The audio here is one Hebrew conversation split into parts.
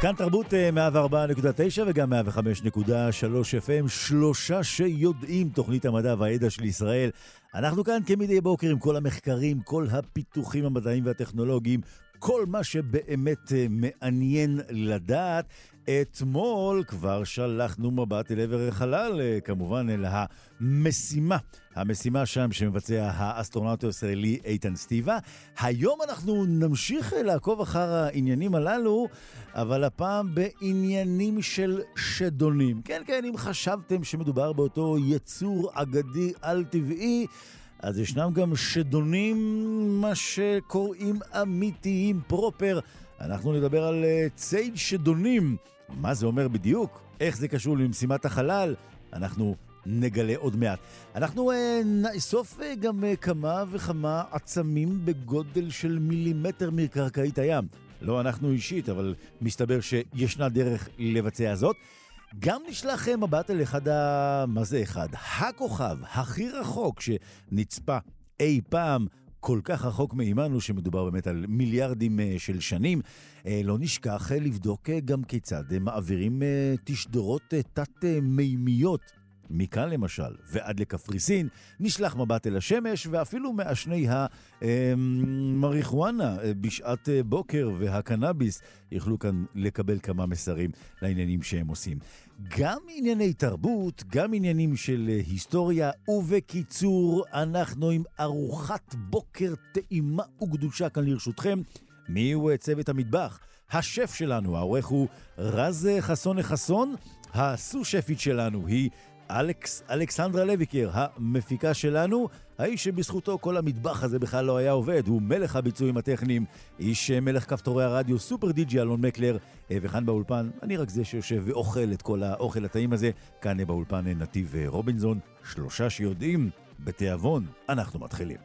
כאן תרבות 104.9 וגם 105.3 FM, שלושה שיודעים תוכנית המדע והידע של ישראל. אנחנו כאן כמדי בוקר עם כל המחקרים, כל הפיתוחים המדעיים והטכנולוגיים, כל מה שבאמת אה, מעניין לדעת. אתמול כבר שלחנו מבט אל עבר החלל, אה, כמובן אל המשימה, המשימה שם שמבצע האסטרונאוט הישראלי איתן סטיבה. היום אנחנו נמשיך לעקוב אחר העניינים הללו, אבל הפעם בעניינים של שדונים. כן, כן, אם חשבתם שמדובר באותו יצור אגדי על-טבעי, אז ישנם גם שדונים, מה שקוראים אמיתיים פרופר. אנחנו נדבר על uh, ציד שדונים. מה זה אומר בדיוק? איך זה קשור למשימת החלל? אנחנו נגלה עוד מעט. אנחנו uh, נאסוף uh, גם uh, כמה וכמה עצמים בגודל של מילימטר מקרקעית הים. לא אנחנו אישית, אבל מסתבר שישנה דרך לבצע זאת. גם נשלח מבט אל אחד ה... מה זה אחד? הכוכב הכי רחוק שנצפה אי פעם. כל כך רחוק מעימנו, שמדובר באמת על מיליארדים אה, של שנים. אה, לא נשכח אה, לבדוק גם כיצד מעבירים תשדורות תת-מימיות מכאן למשל ועד לקפריסין, נשלח מבט אל השמש, ואפילו מעשני המריחואנה בשעת בוקר והקנאביס יוכלו כאן לקבל כמה מסרים לעניינים שהם עושים. גם ענייני תרבות, גם עניינים של היסטוריה, ובקיצור, אנחנו עם ארוחת בוקר טעימה וקדושה כאן לרשותכם. מי הוא צוות המטבח? השף שלנו, העורך הוא רז חסון לחסון, הסו-שפית שלנו היא אלכס, אלכסנדרה לויקר, המפיקה שלנו, האיש שבזכותו כל המטבח הזה בכלל לא היה עובד, הוא מלך הביצועים הטכניים, איש מלך כפתורי הרדיו, סופר די.ג'י אלון מקלר, אה, וכאן באולפן, אני רק זה שיושב ואוכל את כל האוכל הטעים הזה, כאן באולפן נתיב רובינזון, שלושה שיודעים, בתיאבון, אנחנו מתחילים.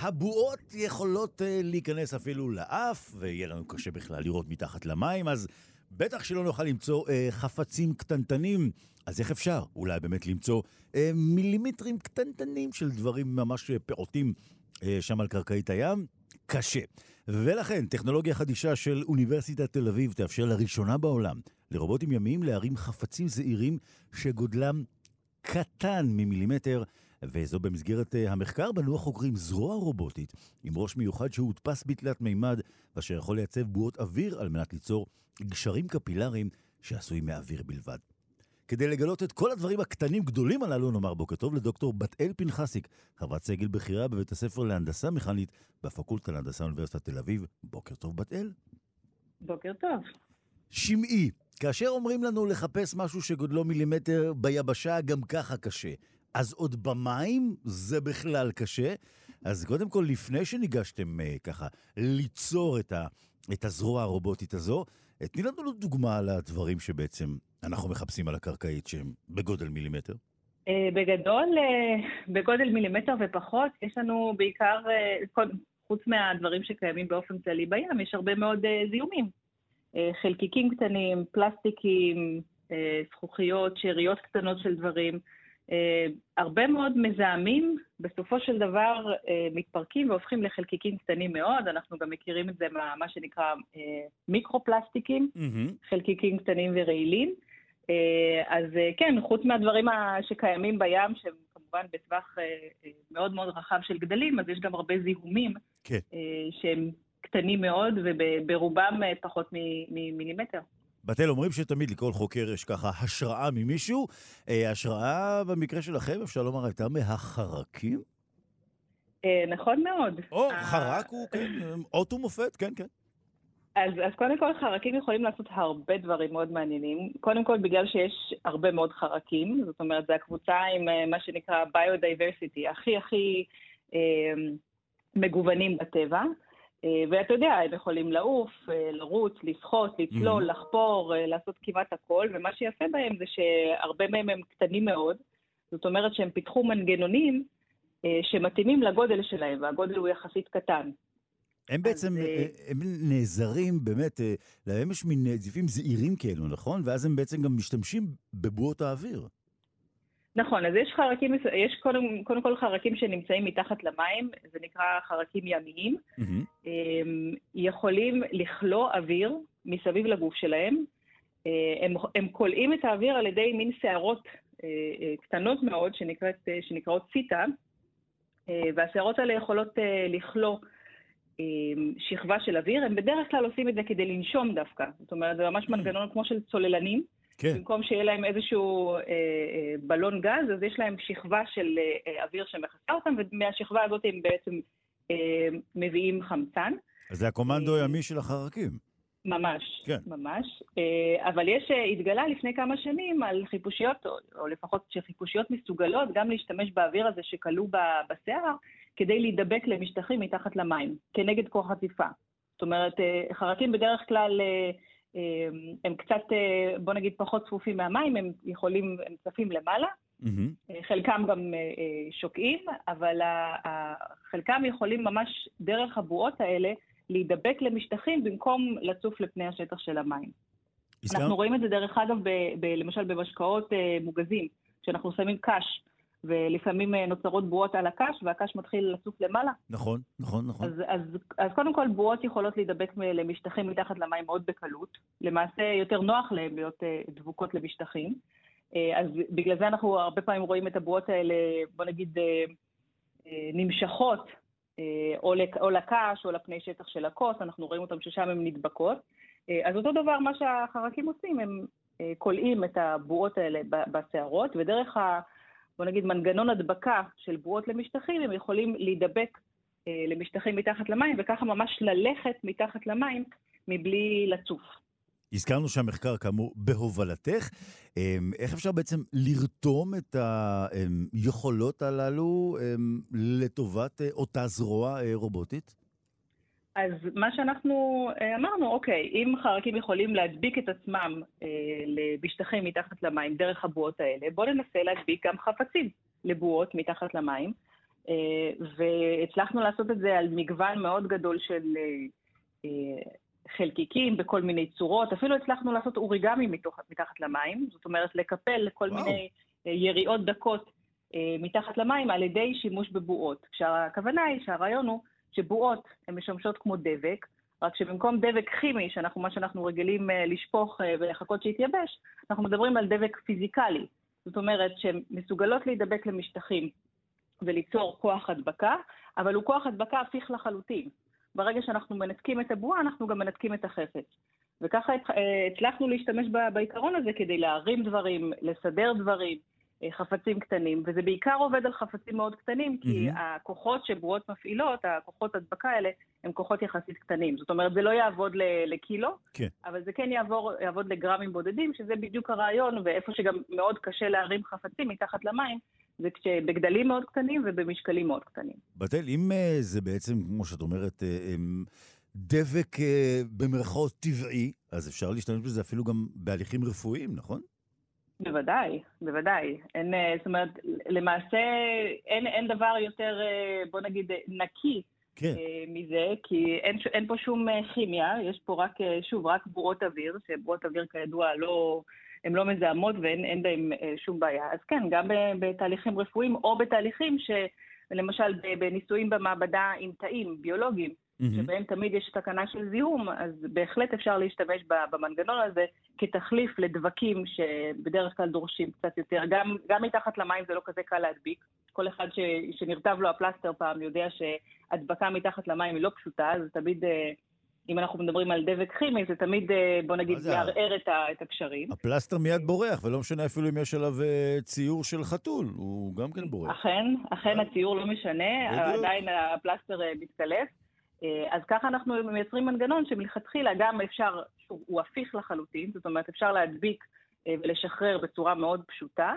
הבועות יכולות uh, להיכנס אפילו לאף, ויהיה לנו קשה בכלל לראות מתחת למים, אז בטח שלא נוכל למצוא uh, חפצים קטנטנים. אז איך אפשר? אולי באמת למצוא uh, מילימטרים קטנטנים של דברים ממש פעוטים uh, שם על קרקעית הים? קשה. ולכן, טכנולוגיה חדישה של אוניברסיטת תל אביב תאפשר לראשונה בעולם לרובוטים ימיים להרים חפצים זעירים שגודלם קטן ממילימטר. וזו במסגרת אה, המחקר בנו החוקרים זרוע רובוטית עם ראש מיוחד שהודפס בתלת מימד, ואשר יכול לייצב בועות אוויר על מנת ליצור גשרים קפילריים שעשויים מאוויר בלבד. כדי לגלות את כל הדברים הקטנים גדולים הללו, נאמר בוקר טוב לדוקטור בת-אל פנחסיק, חברת סגל בכירה בבית הספר להנדסה מכנית בפקולטה להנדסה אוניברסיטת תל אביב. בוקר טוב, בת-אל. בוקר טוב. שמעי, כאשר אומרים לנו לחפש משהו שגודלו מילימטר ביבשה, גם ככה קשה. אז עוד במים זה בכלל קשה. אז קודם כל, לפני שניגשתם uh, ככה ליצור את, ה, את הזרוע הרובוטית הזו, תני לנו דוגמה על הדברים שבעצם אנחנו מחפשים על הקרקעית שהם בגודל מילימטר. Uh, בגדול, uh, בגודל מילימטר ופחות, יש לנו בעיקר, חוץ מהדברים שקיימים באופן כללי בים, יש הרבה מאוד זיהומים. חלקיקים קטנים, פלסטיקים, זכוכיות, שאריות קטנות של דברים. אה, הרבה מאוד מזהמים בסופו של דבר אה, מתפרקים והופכים לחלקיקים קטנים מאוד, אנחנו גם מכירים את זה מה שנקרא אה, מיקרו-פלסטיקים, mm-hmm. חלקיקים קטנים ורעילים. אז כן, חוץ מהדברים שקיימים בים, שהם כמובן בטווח מאוד מאוד רחב של גדלים, אז יש גם הרבה זיהומים כן. שהם קטנים מאוד וברובם פחות ממילימטר. בתל אומרים שתמיד לכל חוקר יש ככה השראה ממישהו. אה, השראה במקרה שלכם, אפשר לומר, הייתה מהחרקים? אה, נכון מאוד. או, חרק הוא, כן, אות ומופת, כן, כן. אז, אז קודם כל, חרקים יכולים לעשות הרבה דברים מאוד מעניינים. קודם כל, בגלל שיש הרבה מאוד חרקים, זאת אומרת, זו הקבוצה עם אה, מה שנקרא ביודייברסיטי, הכי הכי אה, מגוונים בטבע. ואתה יודע, הם יכולים לעוף, לרוץ, לשחות, לצלול, mm-hmm. לחפור, לעשות כמעט הכל, ומה שיפה בהם זה שהרבה מהם הם קטנים מאוד, זאת אומרת שהם פיתחו מנגנונים שמתאימים לגודל שלהם, והגודל הוא יחסית קטן. הם בעצם, אה, הם נעזרים באמת, אה, להם יש מין נזיפים זעירים כאלו, נכון? ואז הם בעצם גם משתמשים בבועות האוויר. נכון, אז יש חרקים, יש קודם, קודם כל חרקים שנמצאים מתחת למים, זה נקרא חרקים ימיים. Mm-hmm. יכולים לכלוא אוויר מסביב לגוף שלהם. אה, הם, הם כולאים את האוויר על ידי מין שערות קטנות מאוד שנקראת, שנקראות סיטה, והשערות האלה יכולות לכלוא שכבה של אוויר, הם בדרך כלל עושים את זה כדי לנשום דווקא. זאת אומרת, זה ממש. מנגנון כמו של צוללנים. כן. במקום שיהיה להם איזשהו אה, אה, בלון גז, אז יש להם שכבה של אה, אוויר שמכסה אותם, ומהשכבה הזאת הם בעצם אה, מביאים חמצן. אז זה הקומנדו הימי אה, של החרקים. ממש, כן. ממש. אה, אבל יש, אה, התגלה לפני כמה שנים על חיפושיות, או לפחות שחיפושיות מסוגלות גם להשתמש באוויר הזה שכלוא בשיער, כדי להידבק למשטחים מתחת למים, כנגד כוח עטיפה. זאת אומרת, אה, חרקים בדרך כלל הם קצת, בוא נגיד, פחות צפופים מהמים, הם יכולים, הם צפים למעלה. Mm-hmm. חלקם גם שוקעים, אבל חלקם יכולים ממש דרך הבועות האלה להידבק למשטחים במקום לצוף לפני השטח של המים. הסגר... אנחנו רואים את זה דרך אגב, ב, ב, למשל במשקאות אה, מוגזים, כשאנחנו שמים קש, ולפעמים אה, נוצרות בועות על הקש, והקש מתחיל לצוף למעלה. נכון, נכון, נכון. אז, אז, אז קודם כל, בועות יכולות להידבק למשטחים מתחת למים מאוד בקלות. למעשה, יותר נוח להם להיות אה, דבוקות למשטחים. אה, אז בגלל זה אנחנו הרבה פעמים רואים את הבועות האלה, בוא נגיד, נמשכות או לקש או לפני שטח של הכוס, אנחנו רואים אותם ששם הן נדבקות. אז אותו דבר מה שהחרקים עושים, הם כולאים את הבועות האלה בשערות, ודרך ה... בוא נגיד מנגנון הדבקה של בועות למשטחים, הם יכולים להידבק למשטחים מתחת למים, וככה ממש ללכת מתחת למים מבלי לצוף. הזכרנו שהמחקר כאמור בהובלתך. אמ, איך אפשר בעצם לרתום את היכולות הללו אמ, לטובת אה, אותה זרוע אה, רובוטית? אז מה שאנחנו אה, אמרנו, אוקיי, אם חרקים יכולים להדביק את עצמם אה, בשטחים מתחת למים דרך הבועות האלה, בואו ננסה להדביק גם חפצים לבועות מתחת למים. אה, והצלחנו לעשות את זה על מגוון מאוד גדול של אה, חלקיקים בכל מיני צורות, אפילו הצלחנו לעשות אוריגמי מתוך, מתחת למים, זאת אומרת לקפל כל וואו. מיני אה, יריעות דקות אה, מתחת למים על ידי שימוש בבועות. כשהכוונה היא שהרעיון הוא שבועות הן משמשות כמו דבק, רק שבמקום דבק כימי, שאנחנו, מה שאנחנו רגילים אה, לשפוך ולחכות שיתייבש, אנחנו מדברים על דבק פיזיקלי. זאת אומרת שהן מסוגלות להידבק למשטחים וליצור כוח הדבקה, אבל הוא כוח הדבקה הפיך לחלוטין. ברגע שאנחנו מנתקים את הבועה, אנחנו גם מנתקים את החפץ. וככה אה, הצלחנו להשתמש בעיקרון הזה כדי להרים דברים, לסדר דברים, אה, חפצים קטנים, וזה בעיקר עובד על חפצים מאוד קטנים, כי mm-hmm. הכוחות שבועות מפעילות, הכוחות הדבקה האלה, הם כוחות יחסית קטנים. זאת אומרת, זה לא יעבוד לקילו, כן. אבל זה כן יעבור, יעבוד לגרמים בודדים, שזה בדיוק הרעיון, ואיפה שגם מאוד קשה להרים חפצים מתחת למים, זה בגדלים מאוד קטנים ובמשקלים מאוד קטנים. בתל, אם אה, זה בעצם, כמו שאת אומרת, אה, דבק אה, במרכאות טבעי, אז אפשר להשתמש בזה אפילו גם בהליכים רפואיים, נכון? בוודאי, בוודאי. אין, זאת אומרת, למעשה אין, אין דבר יותר, בוא נגיד, נקי כן. מזה, כי אין, אין פה שום כימיה, יש פה רק, שוב, רק בועות אוויר, שבועות אוויר כידוע לא... הן לא מזהמות ואין בהן אה, שום בעיה. אז כן, גם בתהליכים רפואיים או בתהליכים שלמשל בניסויים במעבדה עם תאים ביולוגיים, mm-hmm. שבהם תמיד יש תקנה של זיהום, אז בהחלט אפשר להשתמש במנגנון הזה כתחליף לדבקים שבדרך כלל דורשים קצת יותר. גם, גם מתחת למים זה לא כזה קל להדביק. כל אחד ש, שנרטב לו הפלסטר פעם יודע שהדבקה מתחת למים היא לא פשוטה, אז תמיד... אה, אם אנחנו מדברים על דבק כימי, זה תמיד, אה, בוא נגיד, יערער את, את הקשרים. הפלסטר מיד בורח, ולא משנה אפילו אם יש עליו אה, ציור של חתול, הוא גם כן בורח. אכן, אכן הציור לא משנה, בדיוק. עדיין הפלסטר מתקלף. אז ככה אנחנו מייצרים מנגנון שמלכתחילה גם אפשר, הוא הפיך לחלוטין, זאת אומרת, אפשר להדביק ולשחרר בצורה מאוד פשוטה,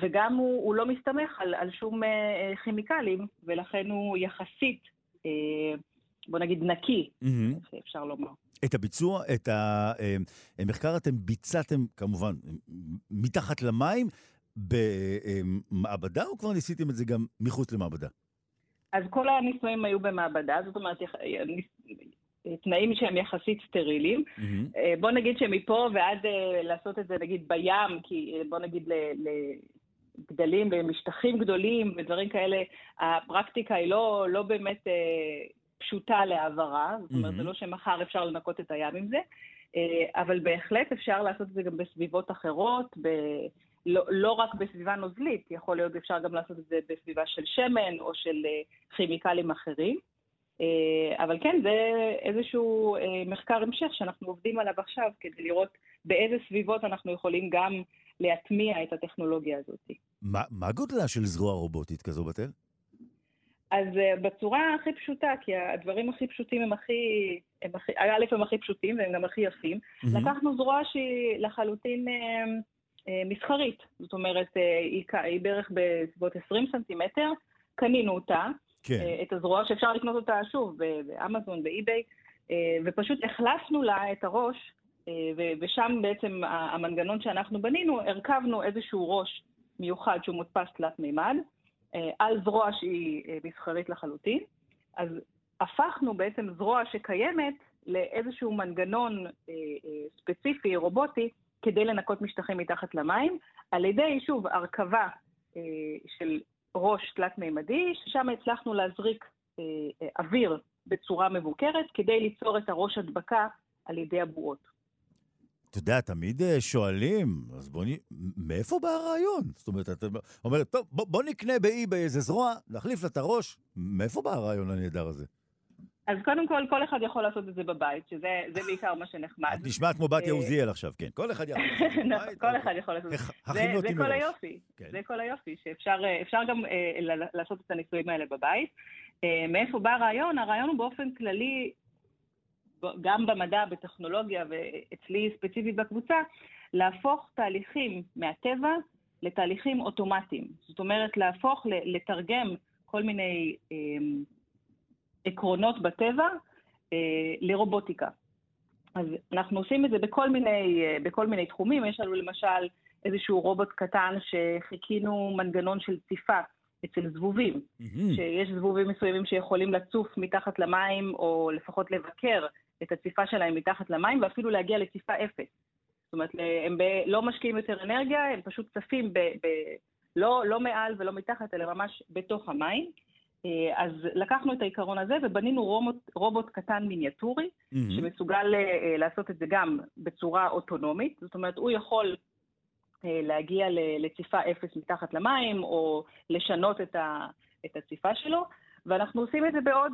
וגם הוא, הוא לא מסתמך על, על שום כימיקלים, ולכן הוא יחסית... בוא נגיד, נקי, mm-hmm. אפשר לומר. את הביצוע, את המחקר אתם ביצעתם כמובן מתחת למים במעבדה, או כבר ניסיתם את זה גם מחוץ למעבדה? אז כל הניסויים היו במעבדה, זאת אומרת, תנאים שהם יחסית סטריליים. Mm-hmm. בוא נגיד שמפה ועד אה, לעשות את זה, נגיד, בים, כי אה, בוא נגיד לגדלים, למשטחים גדולים ודברים כאלה, הפרקטיקה היא לא, לא באמת פשוטה להעברה, זאת אומרת, mm-hmm. זה לא שמחר אפשר לנקות את הים עם זה, אבל בהחלט אפשר לעשות את זה גם בסביבות אחרות, ב... לא, לא רק בסביבה נוזלית, יכול להיות אפשר גם לעשות את זה בסביבה של שמן או של כימיקלים אחרים. אה, אבל כן, זה איזשהו אה, מחקר המשך שאנחנו עובדים עליו עכשיו כדי לראות באיזה סביבות אנחנו יכולים גם להטמיע את הטכנולוגיה הזאת. מה, מה גודלה של זרוע רובוטית כזו, בתל? אז uh, בצורה הכי פשוטה, כי הדברים הכי פשוטים הם הכי, הם הכי, א', הם הכי פשוטים והם גם הכי יפים. Mm-hmm. לקחנו זרוע שהיא לחלוטין uh, מסחרית, זאת אומרת, uh, היא, בערך בסביבות 20 סנטימטר, קנינו אותה, כן. אה, את הזרוע שאפשר לקנות אותה שוב באמזון, באי-ביי, אה, ופשוט החלפנו לה את הראש, אה, ושם בעצם המנגנון שאנחנו בנינו, הרכבנו איזשהו ראש מיוחד שהוא מודפס תלת מימד, על זרוע שהיא מסחרית לחלוטין. אז הפכנו בעצם זרוע שקיימת לאיזשהו מנגנון ספציפי, רובוטי, כדי לנקות משטחים מתחת למים, על ידי, שוב, הרכבה של ראש תלת-מימדי, ששם הצלחנו להזריק אה, אה, אוויר בצורה מבוקרת כדי ליצור את הראש הדבקה על ידי הבועות. אתה יודע, תמיד אה, שואלים, אז בוא נ... מאיפה בא הרעיון? זאת אומרת, אתה אומר, טוב, בוא, בוא נקנה באי באיזה זרוע, נחליף לה את הראש. מאיפה בא הרעיון הנהדר הזה? אז קודם כל, כל אחד יכול לעשות את זה בבית, שזה בעיקר מה שנחמד. את נשמעת כמו בתיה אה, עוזיאל עכשיו, כן. כל אחד יכול לעשות את זה נכון, בבית. כל אחד יכול לעשות את זה. זה כל היופי. כן. זה כל היופי, שאפשר אה, גם אה, לעשות את הניסויים האלה בבית. מאיפה בא הרעיון? הרעיון הוא באופן כללי, גם במדע, בטכנולוגיה, ואצלי ספציפית בקבוצה, להפוך תהליכים מהטבע לתהליכים אוטומטיים. זאת אומרת, להפוך, לתרגם כל מיני עקרונות בטבע אה, לרובוטיקה. אז אנחנו עושים את זה בכל מיני, אה, בכל מיני תחומים. יש לנו למשל איזשהו רובוט קטן שחיכינו מנגנון של ציפה אצל זבובים, mm-hmm. שיש זבובים מסוימים שיכולים לצוף מתחת למים, או לפחות לבקר את הציפה שלהם מתחת למים, ואפילו להגיע לציפה אפס. זאת אומרת, הם ב- לא משקיעים יותר אנרגיה, הם פשוט צפים ב- ב- לא, לא מעל ולא מתחת, אלא ממש בתוך המים. אה, אז לקחנו את העיקרון הזה ובנינו רובוט, רובוט קטן מיניאטורי, mm-hmm. שמסוגל אה, לעשות את זה גם בצורה אוטונומית, זאת אומרת, הוא יכול אה, להגיע לציפה אפס מתחת למים, או לשנות את, ה, את הציפה שלו, ואנחנו עושים את זה בעוד,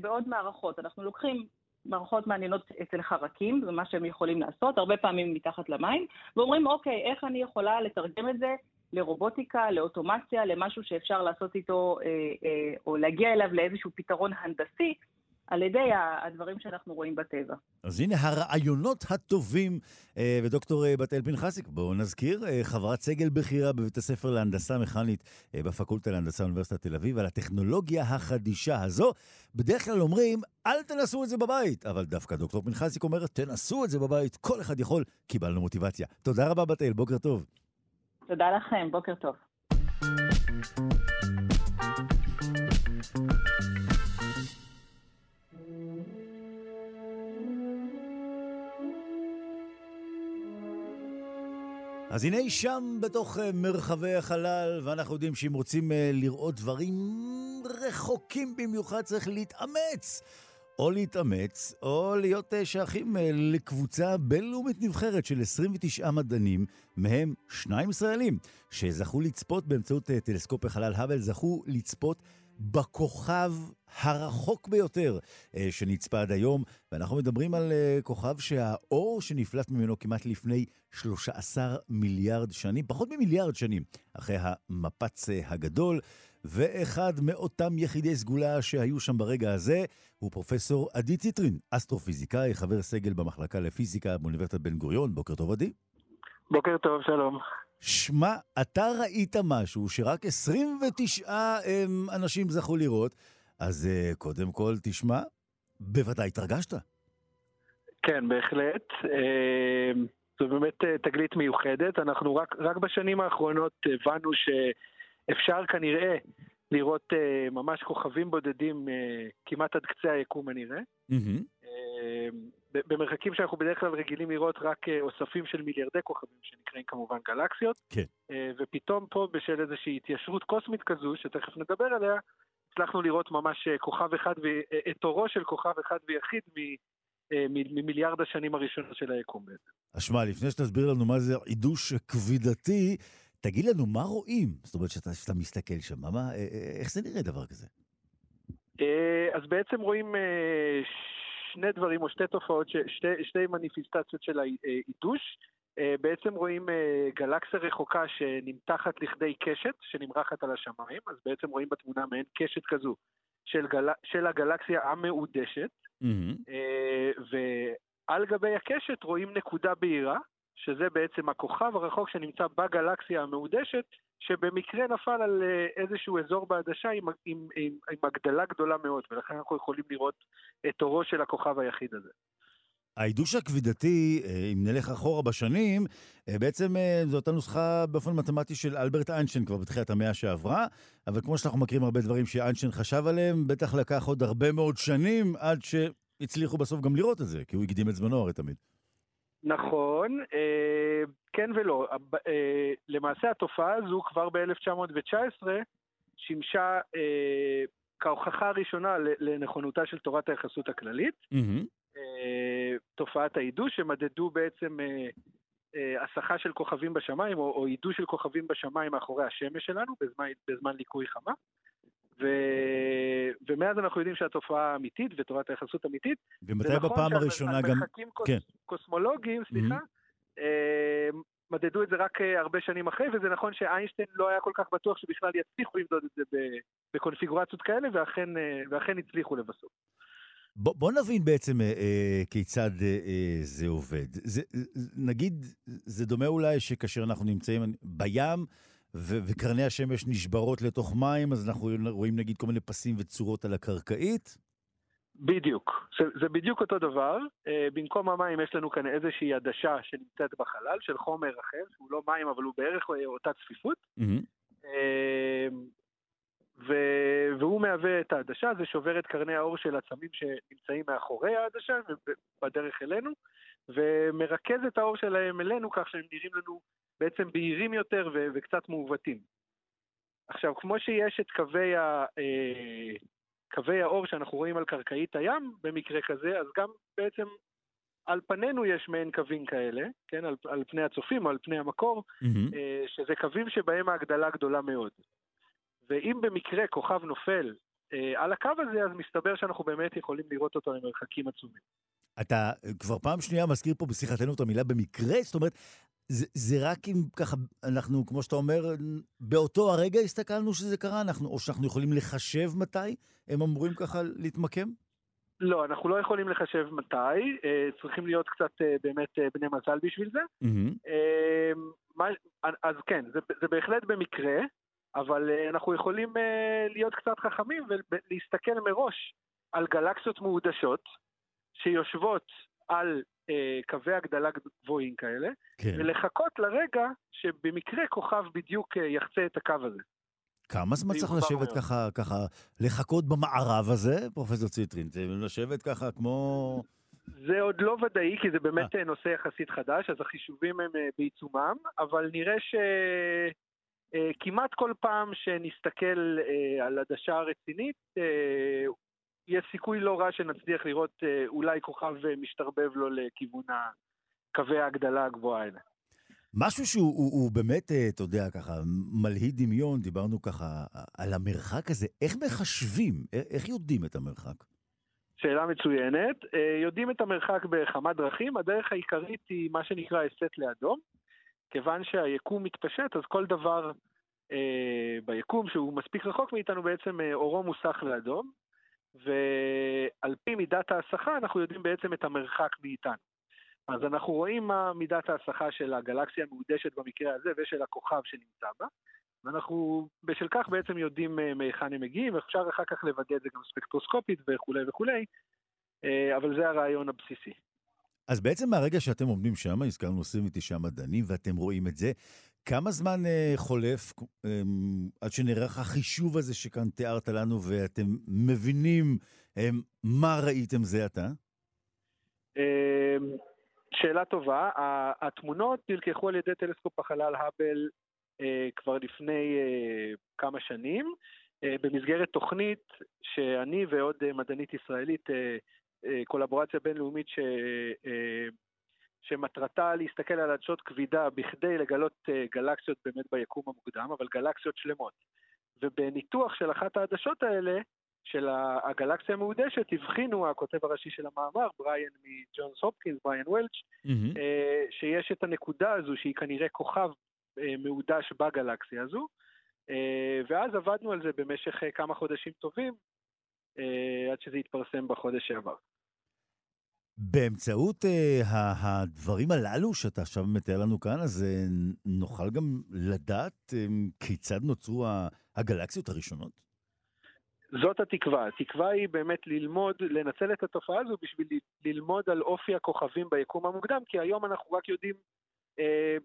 בעוד מערכות. אנחנו לוקחים מערכות מעניינות אצל חרקים, זה מה שהם יכולים לעשות, הרבה פעמים מתחת למים, ואומרים, אוקיי, איך אני יכולה לתרגם את זה לרובוטיקה, לאוטומציה, למשהו שאפשר לעשות איתו, אה, אה, או להגיע אליו לאיזשהו פתרון הנדסי, על ידי הדברים שאנחנו רואים בטבע. אז הנה הרעיונות הטובים. אה, ודוקטור בתאל פנחסיק, בואו נזכיר, חברת סגל בכירה בבית הספר להנדסה מכנית בפקולטה להנדסה באוניברסיטת תל אביב, על הטכנולוגיה החדישה הזו. בדרך כלל אומרים, אל תנסו את זה בבית, אבל דווקא דוקטור פנחסיק אומרת, תנסו את זה בבית, כל אחד יכול, קיבלנו מוטיבציה. תודה רבה בתאל, בוקר טוב. תודה לכם, בוקר טוב. אז הנה היא שם בתוך אה, מרחבי החלל, ואנחנו יודעים שאם רוצים אה, לראות דברים רחוקים במיוחד צריך להתאמץ. או להתאמץ, או להיות אה, שייכים אה, לקבוצה בינלאומית נבחרת של 29 מדענים, מהם שניים ישראלים, שזכו לצפות באמצעות אה, טלסקופ החלל האבל, זכו לצפות בכוכב הרחוק ביותר שנצפה עד היום, ואנחנו מדברים על כוכב שהאור שנפלט ממנו כמעט לפני 13 מיליארד שנים, פחות ממיליארד שנים, אחרי המפץ הגדול. ואחד מאותם יחידי סגולה שהיו שם ברגע הזה הוא פרופסור עדי ציטרין, אסטרופיזיקאי, חבר סגל במחלקה לפיזיקה באוניברסיטת בן גוריון. בוקר טוב, עדי. בוקר טוב, שלום. שמע, אתה ראית משהו שרק 29 אמ, אנשים זכו לראות, אז uh, קודם כל, תשמע, בוודאי התרגשת. כן, בהחלט. אמ, זו באמת אה, תגלית מיוחדת. אנחנו רק, רק בשנים האחרונות הבנו שאפשר כנראה לראות uh, ממש כוכבים בודדים uh, כמעט עד קצה היקום הנראה. Mm-hmm. Uh, במרחקים שאנחנו בדרך כלל רגילים לראות רק uh, אוספים של מיליארדי כוכבים שנקראים כמובן גלקסיות. כן. Uh, ופתאום פה בשל איזושהי התיישרות קוסמית כזו, שתכף נדבר עליה, הצלחנו לראות ממש uh, כוכב אחד, ו- את אורו של כוכב אחד ויחיד ממיליארד השנים הראשונות של היקום בעצם. אשמע, לפני שתסביר לנו מה זה עידוש כבידתי, תגיד לנו, מה רואים? זאת אומרת, שאתה, שאתה מסתכל שם, מה, אה, אה, איך זה נראה דבר כזה? אה, אז בעצם רואים שני דברים או שתי תופעות, שתי, שתי מניפיסטציות של העידוש. בעצם רואים גלקסיה רחוקה שנמתחת לכדי קשת, שנמרחת על השמיים, אז בעצם רואים בתמונה מעין קשת כזו של, גל... של הגלקסיה המעודשת, mm-hmm. ועל גבי הקשת רואים נקודה בהירה, שזה בעצם הכוכב הרחוק שנמצא בגלקסיה המעודשת, שבמקרה נפל על אה, איזשהו אזור בעדשה עם, עם, עם, עם הגדלה גדולה מאוד, ולכן אנחנו יכולים לראות את אורו של הכוכב היחיד הזה. העידוש הכבידתי, אה, אם נלך אחורה בשנים, אה, בעצם זו אותה נוסחה באופן מתמטי של אלברט איינשטיין כבר בתחילת המאה שעברה, אבל כמו שאנחנו מכירים הרבה דברים שאיינשטיין חשב עליהם, בטח לקח עוד הרבה מאוד שנים עד שהצליחו בסוף גם לראות את זה, כי הוא הקדים את זמנו הרי תמיד. נכון, אה, כן ולא. אה, למעשה התופעה הזו כבר ב-1919 שימשה אה, כהוכחה הראשונה לנכונותה של תורת היחסות הכללית. Mm-hmm. תופעת העידוש, שמדדו בעצם הסחה של כוכבים בשמיים, או, או עידוש של כוכבים בשמיים מאחורי השמש שלנו בזמן, בזמן ליקוי חמה. ו... ומאז אנחנו יודעים שהתופעה אמיתית ותורת היחסות אמיתית. ומתי בפעם הראשונה גם... מרחקים קוס... כן. קוסמולוגיים, סליחה, mm-hmm. מדדו את זה רק אה, הרבה שנים אחרי, וזה נכון שאיינשטיין לא היה כל כך בטוח שבכלל יצליחו למדוד את זה בקונפיגורציות כאלה, ואכן, אה, ואכן הצליחו לבסוף. בוא, בוא נבין בעצם אה, אה, כיצד אה, אה, זה עובד. זה, נגיד, זה דומה אולי שכאשר אנחנו נמצאים בים, ו- וקרני השמש נשברות לתוך מים, אז אנחנו רואים נגיד כל מיני פסים וצורות על הקרקעית? בדיוק, זה, זה בדיוק אותו דבר. Uh, במקום המים יש לנו כאן איזושהי עדשה שנמצאת בחלל של חומר אחר, שהוא לא מים אבל הוא בערך אה, אותה צפיפות. Mm-hmm. Uh, ו- והוא מהווה את העדשה, זה שובר את קרני האור של עצמים שנמצאים מאחורי העדשה ובדרך אלינו, ומרכז את האור שלהם אלינו כך שהם נראים לנו בעצם בהירים יותר ו- וקצת מעוותים. עכשיו, כמו שיש את קווי, ה, אה, קווי האור שאנחנו רואים על קרקעית הים במקרה כזה, אז גם בעצם על פנינו יש מעין קווים כאלה, כן, על, על פני הצופים או על פני המקור, mm-hmm. שזה קווים שבהם ההגדלה גדולה מאוד. ואם במקרה כוכב נופל אה, על הקו הזה, אז מסתבר שאנחנו באמת יכולים לראות אותו למרחקים עצומים. אתה כבר פעם שנייה מזכיר פה בשיחתנו את המילה במקרה, זאת אומרת, זה, זה רק אם ככה, אנחנו, כמו שאתה אומר, באותו הרגע הסתכלנו שזה קרה, אנחנו, או שאנחנו יכולים לחשב מתי הם אמורים ככה להתמקם? לא, אנחנו לא יכולים לחשב מתי, אה, צריכים להיות קצת אה, באמת אה, בני מזל בשביל זה. Mm-hmm. מה, אז כן, זה, זה בהחלט במקרה, אבל אנחנו יכולים להיות קצת חכמים ולהסתכל מראש על גלקסיות מעודשות שיושבות על אה, קווי הגדלה גבוהים כאלה, כן. ולחכות לרגע שבמקרה כוכב בדיוק אה, יחצה את הקו הזה. כמה זמן צריך לשבת ככה, ככה, לחכות במערב הזה, פרופסור ציטרין? זה לשבת ככה כמו... זה עוד לא ודאי, כי זה באמת 아. אה. נושא יחסית חדש, אז החישובים הם בעיצומם, אבל נראה שכמעט כל פעם שנסתכל על עדשה רצינית, יש סיכוי לא רע שנצליח לראות אה, אולי כוכב אה, משתרבב לו לכיוון קווי ההגדלה הגבוהה האלה. משהו שהוא הוא, הוא באמת, אה, אתה יודע, ככה, מלהיט דמיון, דיברנו ככה על המרחק הזה. איך מחשבים? איך יודעים את המרחק? שאלה מצוינת. יודעים את המרחק בכמה דרכים. הדרך העיקרית היא מה שנקרא הסט לאדום. כיוון שהיקום מתפשט, אז כל דבר אה, ביקום שהוא מספיק רחוק מאיתנו, בעצם אה, אורו מוסך לאדום. ועל פי מידת ההסחה אנחנו יודעים בעצם את המרחק מאיתנו. אז אנחנו רואים מה מידת ההסחה של הגלקסיה המהודשת במקרה הזה ושל הכוכב שנמצא בה, ואנחנו בשל כך בעצם יודעים אה, מהיכן הם מגיעים, אפשר אחר כך לוודא את זה גם ספקטרוסקופית וכולי וכולי, אבל זה הרעיון הבסיסי. אז בעצם מהרגע שאתם עומדים שם, הזכרנו 29 מדענים, ואתם רואים את זה, כמה זמן uh, חולף um, עד שנערך החישוב הזה שכאן תיארת לנו, ואתם מבינים um, מה ראיתם זה עתה? אמ, שאלה טובה. התמונות נלקחו על ידי טלסקופ החלל האבל uh, כבר לפני uh, כמה שנים, uh, במסגרת תוכנית שאני ועוד uh, מדענית ישראלית, uh, uh, קולבורציה בינלאומית ש... שמטרתה להסתכל על עדשות כבידה בכדי לגלות אה, גלקסיות באמת ביקום המוקדם, אבל גלקסיות שלמות. ובניתוח של אחת העדשות האלה, של הגלקסיה המהודשת, הבחינו הכותב הראשי של המאמר, בריאן מג'ונס הופקינס, בריאן וולץ', mm-hmm. שיש את הנקודה הזו שהיא כנראה כוכב אה, מהודש בגלקסיה הזו, ואז עבדנו על זה במשך כמה חודשים טובים, עד שזה התפרסם בחודש שעבר. באמצעות uh, הדברים הללו שאתה עכשיו מתאר לנו כאן, אז uh, נוכל גם לדעת um, כיצד נוצרו הגלקסיות הראשונות? זאת התקווה. התקווה היא באמת ללמוד, לנצל את התופעה הזו בשביל ללמוד על אופי הכוכבים ביקום המוקדם, כי היום אנחנו רק יודעים, אה,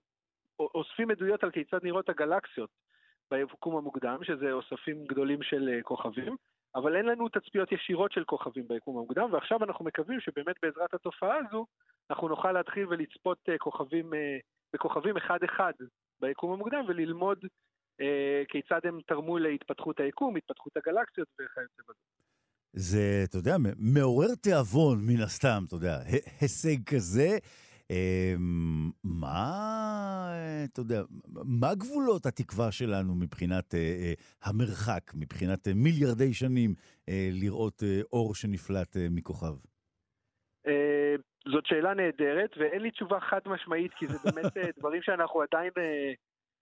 אוספים עדויות על כיצד נראות הגלקסיות ביקום המוקדם, שזה אוספים גדולים של כוכבים, אבל אין לנו תצפיות ישירות של כוכבים ביקום המוקדם, ועכשיו אנחנו מקווים שבאמת בעזרת התופעה הזו, אנחנו נוכל להתחיל ולצפות אה, כוכבים, אה, בכוכבים אחד-אחד ביקום המוקדם, וללמוד אה, כיצד הם תרמו להתפתחות היקום, התפתחות הגלקסיות וכיוצא בזה. זה, אתה יודע, מעורר תיאבון מן הסתם, אתה יודע, הישג כזה. אמ, מה, אתה יודע, מה גבולות התקווה שלנו מבחינת אה, אה, המרחק, מבחינת אה, מיליארדי שנים לראות אור שנפלט מכוכב? זאת שאלה נהדרת, ואין לי תשובה חד משמעית, כי זה באמת דברים שאנחנו עדיין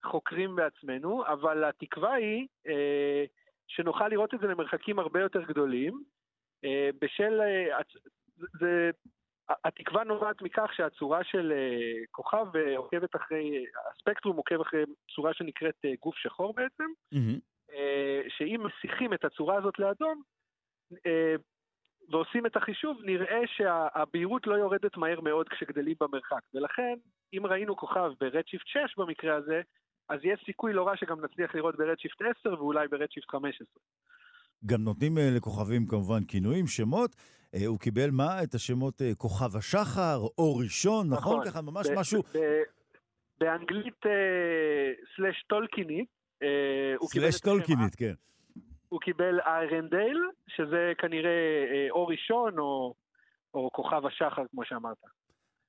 חוקרים בעצמנו, אבל התקווה היא שנוכל לראות את זה למרחקים הרבה יותר גדולים, בשל, זה התקווה נובעת מכך שהצורה של אה, כוכב אה, עוקבת אחרי, הספקטרום עוקב אחרי צורה שנקראת אה, גוף שחור בעצם, mm-hmm. שאם מסיטים את הצורה הזאת לאדום, ועושים את החישוב, נראה שהבהירות לא יורדת מהר מאוד כשגדלים במרחק. ולכן, אם ראינו כוכב ב redshift 6 במקרה הזה, אז יש סיכוי לא רע שגם נצליח לראות ב redshift 10 ואולי ב redshift 15. גם נותנים לכוכבים כמובן כינויים, שמות. אה, הוא קיבל מה? את השמות אה, כוכב השחר, אור ראשון, נכון? נכון. ככה ממש משהו... באנגלית אה, סלאש טולקינית. סלאש טולקינית, כן. הוא קיבל איירנדייל, שזה כנראה אור ראשון או, או כוכב השחר, כמו שאמרת.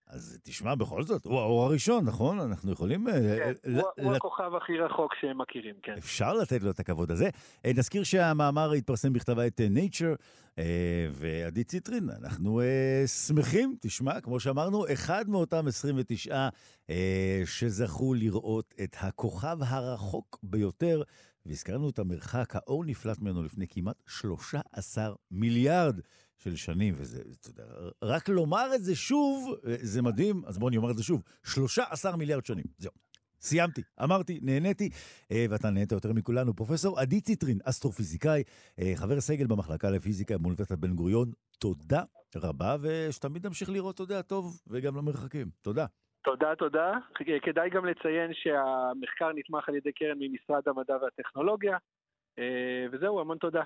אז תשמע, בכל זאת, הוא האור הראשון, נכון? אנחנו יכולים... אה, כן, הוא, הוא הכוכב הכי רחוק שהם מכירים, כן. אפשר לתת לו את הכבוד הזה. אה, נזכיר שהמאמר התפרסם בכתב העת אה, Nature, ועדי ציטרין, אנחנו שמחים, תשמע, כמו שאמרנו, אחד מאותם 29 שזכו לראות את הכוכב הרחוק ביותר, והזכרנו את המרחק, האור נפלט ממנו לפני כמעט 13 מיליארד. של שנים, וזה, אתה יודע, רק לומר את זה שוב, זה מדהים, אז בואו אני אומר את זה שוב, 13 מיליארד שנים, זהו. סיימתי, אמרתי, נהניתי, אה, ואתה נהנית יותר מכולנו. פרופסור עדי ציטרין, אסטרופיזיקאי, אה, חבר סגל במחלקה לפיזיקה באוניברסיטת בן גוריון, תודה רבה, ושתמיד נמשיך לראות, אתה יודע, טוב, וגם למרחקים. תודה. תודה, תודה. כדאי גם לציין שהמחקר נתמך על ידי קרן ממשרד המדע והטכנולוגיה, אה, וזהו, המון תודה.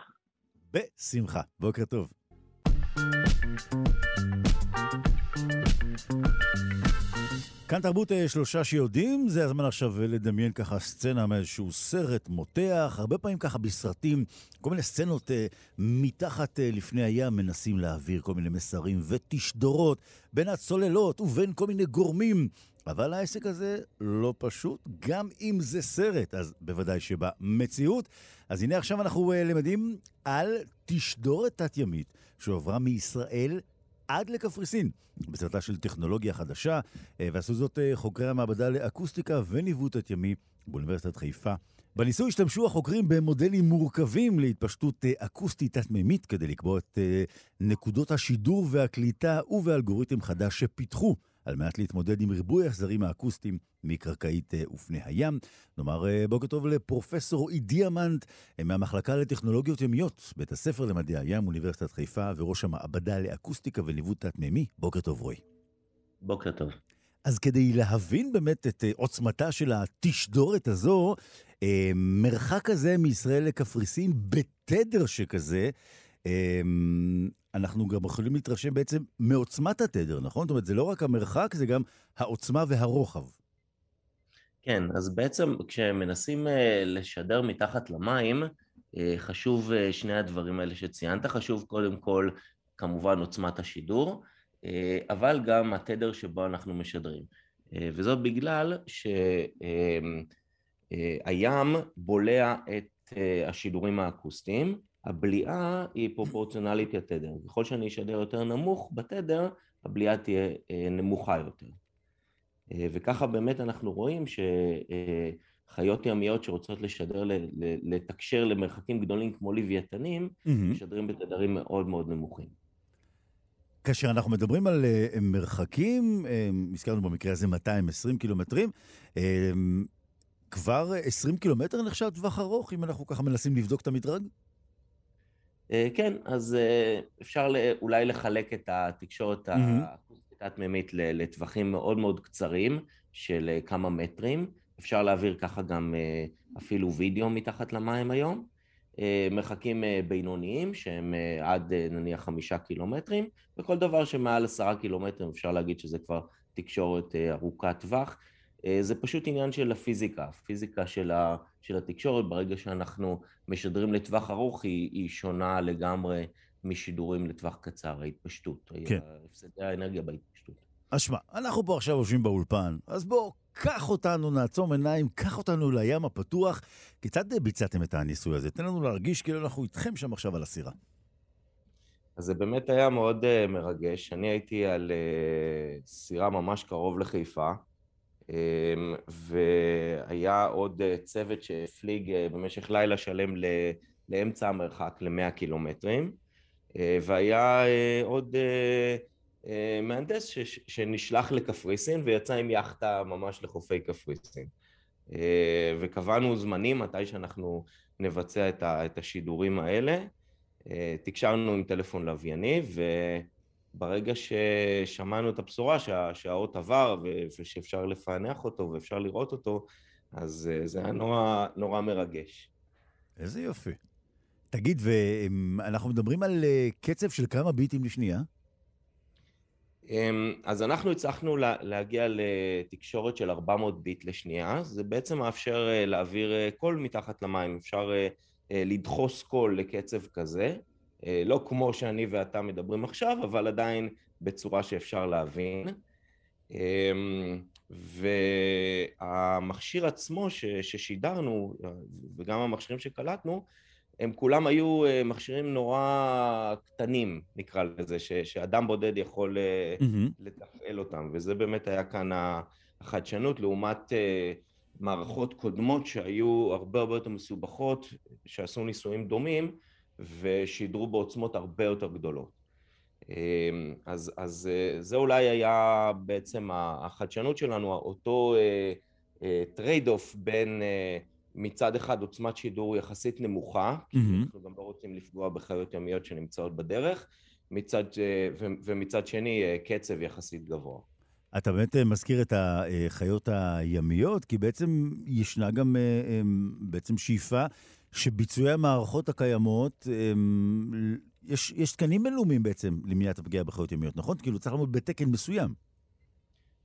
בשמחה. בוקר טוב. כאן תרבות אה, שלושה שיודעים, זה הזמן עכשיו לדמיין ככה סצנה מאיזשהו סרט מותח, הרבה פעמים ככה בסרטים, כל מיני סצנות אה, מתחת אה, לפני הים מנסים להעביר כל מיני מסרים ותשדורות בין הצוללות ובין כל מיני גורמים. אבל העסק הזה לא פשוט, גם אם זה סרט, אז בוודאי שבמציאות. אז הנה עכשיו אנחנו uh, למדים על תשדורת תת-ימית שהועברה מישראל עד לקפריסין, בסרטה של טכנולוגיה חדשה, uh, ועשו זאת uh, חוקרי המעבדה לאקוסטיקה וניווט תת-ימי באוניברסיטת חיפה. בניסוי השתמשו החוקרים במודלים מורכבים להתפשטות אקוסטית תת-מימית כדי לקבוע את נקודות השידור והקליטה ובאלגוריתם חדש שפיתחו על מנת להתמודד עם ריבוי החזרים האקוסטיים מקרקעית ופני הים. נאמר בוקר טוב לפרופסור אי דיאמנט מהמחלקה לטכנולוגיות ימיות, בית הספר למדעי הים, אוניברסיטת חיפה, וראש המעבדה לאקוסטיקה וניווט תת-מימי. בוקר טוב, רועי. בוקר טוב. אז כדי להבין באמת את עוצמתה של התשדורת הזו, מרחק כזה מישראל לקפריסין בתדר שכזה, אנחנו גם יכולים להתרשם בעצם מעוצמת התדר, נכון? זאת אומרת, זה לא רק המרחק, זה גם העוצמה והרוחב. כן, אז בעצם כשמנסים לשדר מתחת למים, חשוב שני הדברים האלה שציינת, חשוב קודם כל כמובן עוצמת השידור, אבל גם התדר שבו אנחנו משדרים. וזאת בגלל שהים בולע את השידורים האקוסטיים, הבליעה היא פרופורציונלית לתדר. ככל שאני אשדר יותר נמוך בתדר, הבליעה תהיה נמוכה יותר. וככה באמת אנחנו רואים שחיות ימיות שרוצות לשדר, לתקשר למרחקים גדולים כמו לוויתנים, משדרים בתדרים מאוד מאוד נמוכים. כאשר אנחנו מדברים על מרחקים, הזכרנו במקרה הזה 220 קילומטרים, כבר 20 קילומטר נחשב טווח ארוך, אם אנחנו ככה מנסים לבדוק את המדרג? כן, אז אפשר אולי לחלק את התקשורת התת-מימית לטווחים מאוד מאוד קצרים של כמה מטרים. אפשר להעביר ככה גם אפילו וידאו מתחת למים היום. מרחקים בינוניים שהם עד נניח חמישה קילומטרים, וכל דבר שמעל עשרה קילומטרים אפשר להגיד שזה כבר תקשורת ארוכת טווח. זה פשוט עניין של הפיזיקה, הפיזיקה של, ה, של התקשורת, ברגע שאנחנו משדרים לטווח ארוך היא, היא שונה לגמרי משידורים לטווח קצר, ההתפשטות, כן. הפסדי האנרגיה בהתפשטות. אז שמע, אנחנו פה עכשיו יושבים באולפן, אז בוא, קח אותנו, נעצום עיניים, קח אותנו לים הפתוח. כיצד ביצעתם את הניסוי הזה? תן לנו להרגיש כאילו אנחנו איתכם שם עכשיו על הסירה. אז זה באמת היה מאוד uh, מרגש. אני הייתי על uh, סירה ממש קרוב לחיפה. והיה עוד צוות שהפליג במשך לילה שלם לאמצע המרחק, ל-100 קילומטרים, והיה עוד מהנדס שנשלח לקפריסין ויצא עם יאכטה ממש לחופי קפריסין. וקבענו זמנים מתי שאנחנו נבצע את השידורים האלה. תקשרנו עם טלפון לווייני, ו... ברגע ששמענו את הבשורה שה, שהאות עבר ושאפשר לפענח אותו ואפשר לראות אותו, אז אה, זה היה נורא, נורא מרגש. איזה יופי. תגיד, ואנחנו מדברים על אה, קצב של כמה ביטים לשנייה? אמ, אז אנחנו הצלחנו להגיע לתקשורת של 400 ביט לשנייה, זה בעצם מאפשר אה, להעביר קול מתחת למים, אפשר לדחוס קול לקצב כזה. אה, לא כמו שאני ואתה מדברים עכשיו, אבל עדיין בצורה שאפשר להבין. אמ, והמכשיר עצמו ששידרנו, וגם המכשירים שקלטנו, הם כולם היו אה, מכשירים נורא קטנים, נקרא לזה, ש, שאדם בודד יכול mm-hmm. לתפעל אותם, וזה באמת היה כאן החדשנות לעומת מערכות קודמות שהיו הרבה הרבה יותר מסובכות, שעשו ניסויים דומים, ושידרו בעוצמות הרבה יותר גדולות. אמ, אז, אז אה, זה אולי היה בעצם החדשנות שלנו, אותו trade אה, off אה, בין מצד אחד עוצמת שידור יחסית נמוכה, mm-hmm. כי אנחנו גם לא רוצים לפגוע בחיות ימיות שנמצאות בדרך, מצד, ומצד שני קצב יחסית גבוה. אתה באמת מזכיר את החיות הימיות, כי בעצם ישנה גם בעצם שאיפה שביצועי המערכות הקיימות, הם, יש, יש תקנים בינלאומיים בעצם למניעת הפגיעה בחיות ימיות, נכון? כאילו צריך לעמוד בתקן מסוים.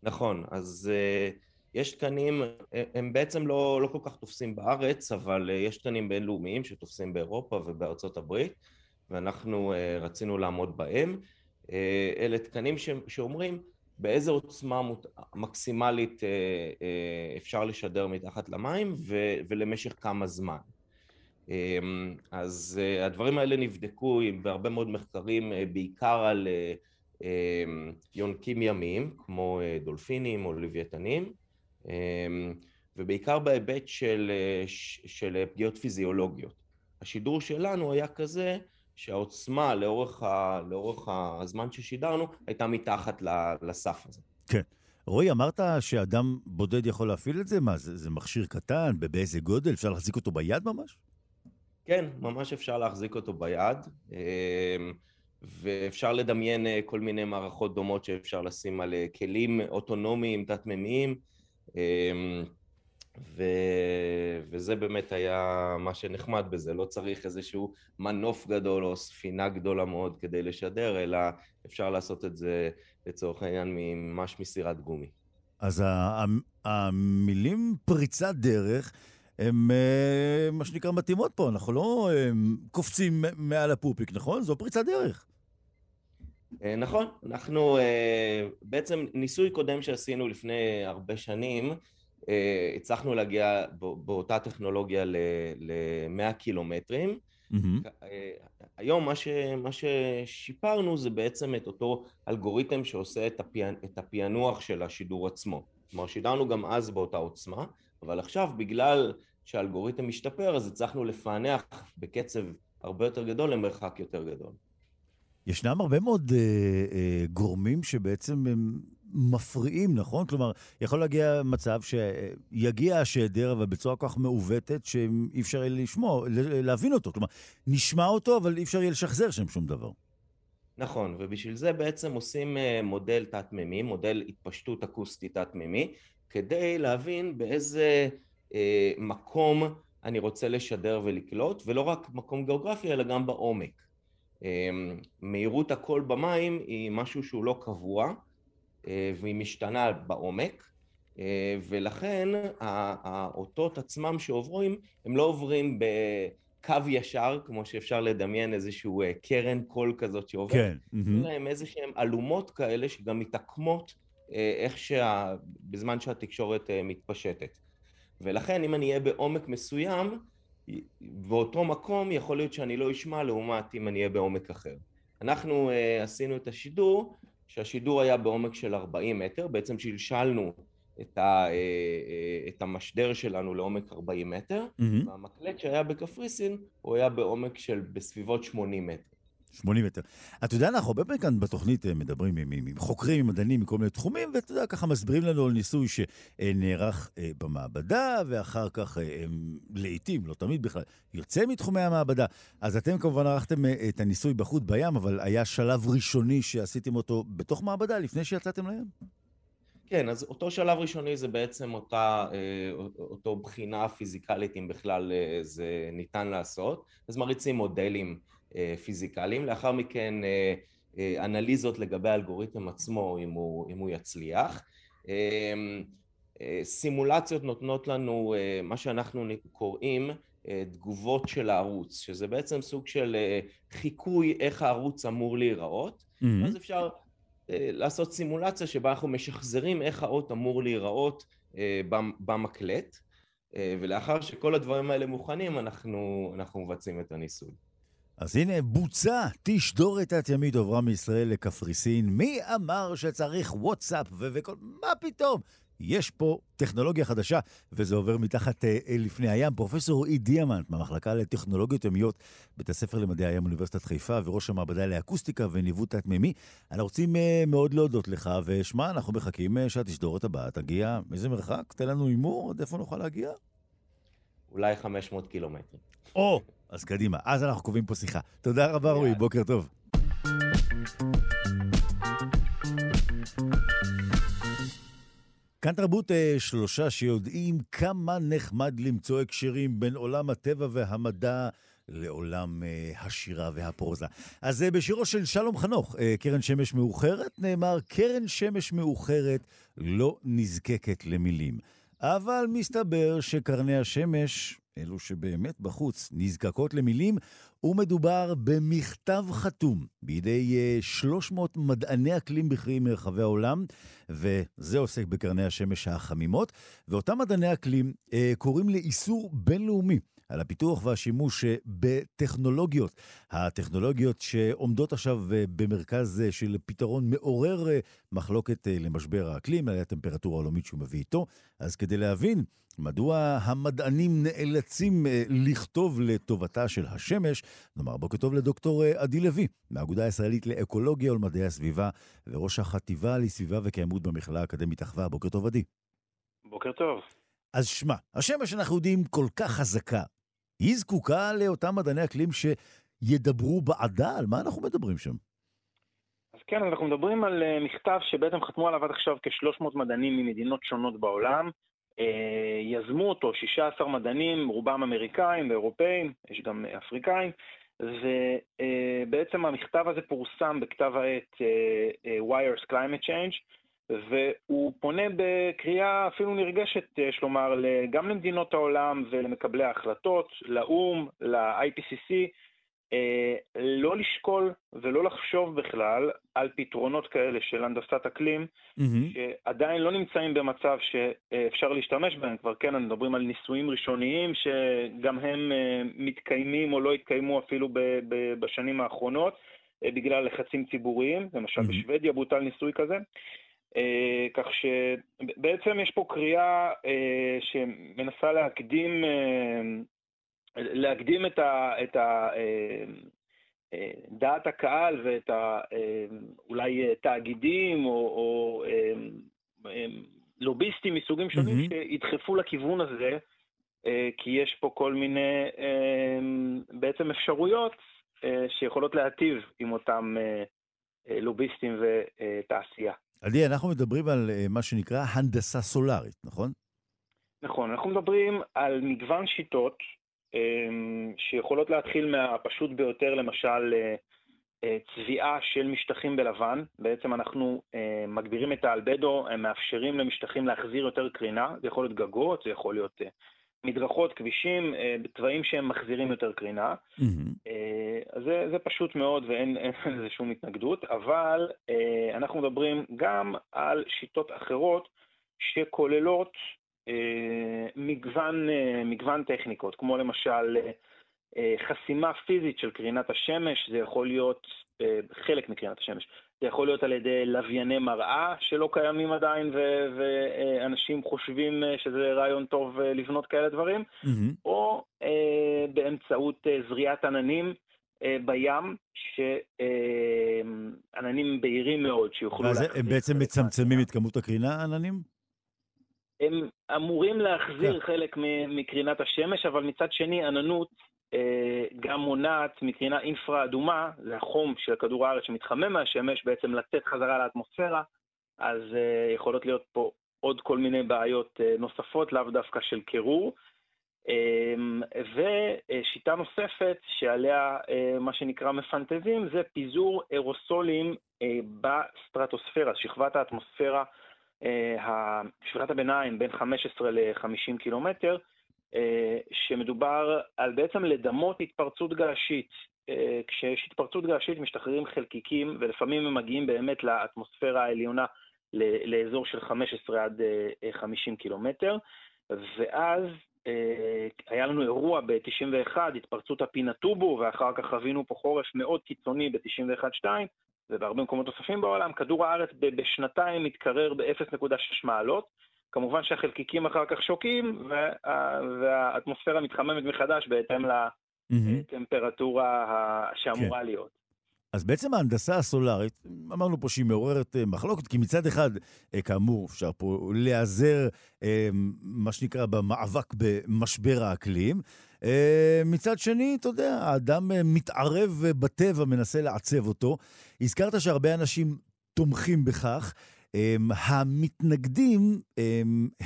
נכון, אז uh, יש תקנים, הם בעצם לא, לא כל כך תופסים בארץ, אבל uh, יש תקנים בינלאומיים שתופסים באירופה ובארצות הברית, ואנחנו uh, רצינו לעמוד בהם. Uh, אלה תקנים ש, שאומרים באיזה עוצמה מות... מקסימלית uh, uh, אפשר לשדר מתחת למים ו, ולמשך כמה זמן. אמ, אז אה, הדברים האלה נבדקו בהרבה מאוד מחקרים, אה, בעיקר על אה, אמ, יונקים ימיים, כמו דולפינים או לוויתנים, אמ, ובעיקר בהיבט של, של פגיעות פיזיולוגיות. השידור שלנו היה כזה שהעוצמה לאורך, ה, לאורך הזמן ששידרנו הייתה מתחת לסף הזה. כן. רועי, אמרת שאדם בודד יכול להפעיל את זה? מה, זה, זה מכשיר קטן? באיזה גודל? אפשר להחזיק אותו ביד ממש? כן, ממש אפשר להחזיק אותו ביד, אמ, ואפשר לדמיין אה, כל מיני מערכות דומות שאפשר לשים על אה, כלים אוטונומיים, תת-ממיים, אמ, ו... וזה באמת היה מה שנחמד בזה, לא צריך איזשהו מנוף גדול או ספינה גדולה מאוד כדי לשדר, אלא אפשר לעשות את זה לצורך העניין ממש מסירת גומי. אז המילים פריצת דרך הן אה, מה שנקרא מתאימות פה, אנחנו לא אה, קופצים מעל הפופיק, נכון? זו פריצת דרך. אה, נכון, אנחנו בעצם ניסוי קודם שעשינו לפני הרבה שנים, הצלחנו להגיע באותה טכנולוגיה ל-100 קילומטרים. Mm-hmm. היום מה, ש, מה ששיפרנו זה בעצם את אותו אלגוריתם שעושה את, הפי, את הפענוח של השידור עצמו. כלומר, שידרנו גם אז באותה עוצמה, אבל עכשיו בגלל שהאלגוריתם משתפר, אז הצלחנו לפענח בקצב הרבה יותר גדול למרחק יותר גדול. ישנם הרבה מאוד אה, אה, גורמים שבעצם הם מפריעים, נכון? כלומר, יכול להגיע מצב שיגיע השדר, אבל בצורה כל כך מעוותת, שאי אפשר יהיה לשמוע, להבין אותו. כלומר, נשמע אותו, אבל אי אפשר יהיה לשחזר שם שום דבר. נכון, ובשביל זה בעצם עושים אה, מודל תת-מימי, מודל התפשטות אקוסטית תת-מימי, כדי להבין באיזה אה, מקום אני רוצה לשדר ולקלוט, ולא רק מקום גיאוגרפי, אלא גם בעומק. אה, מהירות הקול במים היא משהו שהוא לא קבוע, אה, והיא משתנה בעומק, אה, ולכן האותות עצמם שעוברים, הם לא עוברים בקו ישר, כמו שאפשר לדמיין איזשהו קרן קול כזאת שעוברת, כן. אלא הם איזה שהם אלומות כאלה שגם מתעקמות איך שה... בזמן שהתקשורת מתפשטת. ולכן אם אני אהיה בעומק מסוים, באותו מקום יכול להיות שאני לא אשמע לעומת אם אני אהיה בעומק אחר. אנחנו uh, עשינו את השידור שהשידור היה בעומק של 40 מטר, בעצם שלשלנו את, ה, אה, אה, את המשדר שלנו לעומק 40 מטר, mm-hmm. והמקלט שהיה בקפריסין הוא היה בעומק של בסביבות 80 מטר. 80 מטר. אתה יודע, אנחנו הרבה פעמים כאן בתוכנית אה, מדברים עם, עם, עם חוקרים, עם מדענים מכל מיני תחומים, ואתה יודע, ככה מסבירים לנו על ניסוי שנערך אה, במעבדה, ואחר כך אה, לעיתים, לא תמיד בכלל, יוצא מתחומי המעבדה. אז אתם כמובן ערכתם את הניסוי בחוט בים, אבל היה שלב ראשוני שעשיתם אותו בתוך מעבדה לפני שיצאתם לים? כן, אז אותו שלב ראשוני זה בעצם אותה, אותו בחינה פיזיקלית, אם בכלל זה ניתן לעשות. אז מריצים מודלים. אה, פיזיקליים, לאחר מכן אה, אה, אנליזות לגבי האלגוריתם עצמו אם הוא, אם הוא יצליח. סימולציות נותנות לנו מה שאנחנו קוראים תגובות של הערוץ, שזה בעצם סוג של חיקוי איך הערוץ אמור להיראות, mm-hmm. אז אפשר לעשות סימולציה שבה אנחנו משחזרים איך האות אמור להיראות במקלט, ולאחר שכל הדברים האלה מוכנים, אנחנו, אנחנו מבצעים את הניסוי. אז הנה, בוצע תשדורת תת-ימית עוברה מישראל לקפריסין. מי אמר שצריך וואטסאפ וכל... מה פתאום? יש פה טכנולוגיה חדשה, וזה עובר מתחת אה, לפני הים. פרופסור רועי דיאמנט מהמחלקה לטכנולוגיות ימיות, בית הספר למדעי הים אוניברסיטת חיפה, וראש המעבדה לאקוסטיקה וניווט תת-מימי. אנחנו רוצים אה, מאוד להודות לך, ושמע, אנחנו מחכים אה, שהתשדורת הבאה תגיע. איזה מרחק? תן לנו הימור, עד איפה נוכל להגיע? אולי 500 קילומטרים. או! אז קדימה. אז אנחנו קובעים פה שיחה. תודה רבה, רועי, בוקר טוב. כאן תרבות אה, שלושה שיודעים כמה נחמד למצוא הקשרים בין עולם הטבע והמדע לעולם אה, השירה והפרוזה. אז אה, בשירו של שלום חנוך, קרן שמש מאוחרת, נאמר, קרן שמש מאוחרת לא נזקקת למילים. אבל מסתבר שקרני השמש אלו שבאמת בחוץ, נזקקות למילים, ומדובר במכתב חתום בידי 300 אה, מדעני אקלים בכירים מרחבי העולם, וזה עוסק בקרני השמש החמימות, ואותם מדעני אקלים אה, קוראים לאיסור בינלאומי על הפיתוח והשימוש אה, בטכנולוגיות. הטכנולוגיות שעומדות עכשיו אה, במרכז אה, של פתרון מעורר מחלוקת למשבר האקלים, על הטמפרטורה העולמית שהוא מביא איתו. אז כדי להבין מדוע המדענים נאלצים לכתוב לטובתה של השמש. נאמר בוקר טוב לדוקטור עדי לוי, מהאגודה הישראלית לאקולוגיה ולמדעי הסביבה, וראש החטיבה לסביבה וקיימות במכללה האקדמית אחווה. בוקר טוב, עדי. בוקר טוב. אז שמע, השמש, אנחנו יודעים, כל כך חזקה. היא זקוקה לאותם מדעני אקלים שידברו בעדה? על מה אנחנו מדברים שם? אז כן, אנחנו מדברים על אה, מכתב שבעצם חתמו עליו עד עכשיו כ-300 מדענים ממדינות שונות בעולם. אה, יזמו אותו 16 מדענים, רובם אמריקאים ואירופאים, יש גם אפריקאים, ובעצם המכתב הזה פורסם בכתב העת אה, Wires Climate Change, והוא פונה בקריאה אפילו נרגשת, יש לומר, גם למדינות העולם ולמקבלי ההחלטות, לאו"ם, ל-IPCC, אה, לא לשקול ולא לחשוב בכלל על פתרונות כאלה של הנדסת אקלים, mm-hmm. שעדיין לא נמצאים במצב שאפשר להשתמש בהם. כבר כן, אנחנו מדברים על ניסויים ראשוניים שגם הם אה, מתקיימים או לא התקיימו אפילו בשנים האחרונות, אה, בגלל לחצים ציבוריים. למשל mm-hmm. בשוודיה בוטל ניסוי כזה. כך שבעצם יש פה קריאה שמנסה להקדים להקדים את, ה, את ה, אה, אה, דעת הקהל ואת ה, אה, אולי תאגידים או, או לוביסטים מסוגים שונים mm-hmm. שידחפו לכיוון הזה, כי יש פה כל מיני בעצם אפשרויות שיכולות להטיב עם אותם לוביסטים ותעשייה. עדי, אנחנו מדברים על מה שנקרא הנדסה סולארית, נכון? נכון, אנחנו מדברים על מגוון שיטות אמ, שיכולות להתחיל מהפשוט ביותר, למשל אה, אה, צביעה של משטחים בלבן. בעצם אנחנו אה, מגבירים את האלבדו, מאפשרים למשטחים להחזיר יותר קרינה, זה יכול להיות גגות, זה יכול להיות מדרכות, כבישים, בתוואים שהם מחזירים יותר קרינה. Mm-hmm. אז זה, זה פשוט מאוד ואין לזה שום התנגדות, אבל אנחנו מדברים גם על שיטות אחרות שכוללות אה, מגוון, אה, מגוון טכניקות, כמו למשל אה, חסימה פיזית של קרינת השמש, זה יכול להיות חלק מקרינת השמש, זה יכול להיות על ידי לווייני מראה שלא קיימים עדיין ואנשים חושבים שזה רעיון טוב לבנות כאלה דברים, mm-hmm. או באמצעות זריעת עננים בים, שעננים בהירים מאוד שיוכלו... ואז הם בעצם מצמצמים את כמות הקרינה, העננים? הם אמורים להחזיר כן. חלק מקרינת השמש, אבל מצד שני עננות אה, גם מונעת מקרינה אינפרה-אדומה, זה החום של כדור הארץ שמתחמם מהשמש, בעצם לצאת חזרה לאטמוספירה, אז אה, יכולות להיות פה עוד כל מיני בעיות אה, נוספות, לאו דווקא של קירור. ושיטה נוספת שעליה מה שנקרא מפנטזים זה פיזור אירוסולים בסטרטוספירה, שכבת האטמוספירה אה, שבירת הביניים בין 15 ל-50 קילומטר, אה, שמדובר על בעצם לדמות התפרצות געשית. אה, כשיש התפרצות געשית משתחררים חלקיקים, ולפעמים הם מגיעים באמת לאטמוספירה העליונה לאזור של 15 עד 50 קילומטר, ואז היה לנו אירוע ב-91, התפרצות הפינטובו, ואחר כך חווינו פה חורף מאוד קיצוני ב-91-2, ובהרבה מקומות נוספים בעולם, כדור הארץ בשנתיים מתקרר ב-0.6 מעלות. כמובן שהחלקיקים אחר כך שוקים, וה, והאטמוספירה מתחממת מחדש בהתאם לטמפרטורה שאמורה כן. להיות. אז בעצם ההנדסה הסולארית, אמרנו פה שהיא מעוררת אה, מחלוקת, כי מצד אחד, אה, כאמור, אפשר פה להיעזר, אה, מה שנקרא, במאבק במשבר האקלים. מצד שני, אתה יודע, האדם מתערב בטבע, מנסה לעצב אותו. הזכרת שהרבה אנשים תומכים בכך. המתנגדים,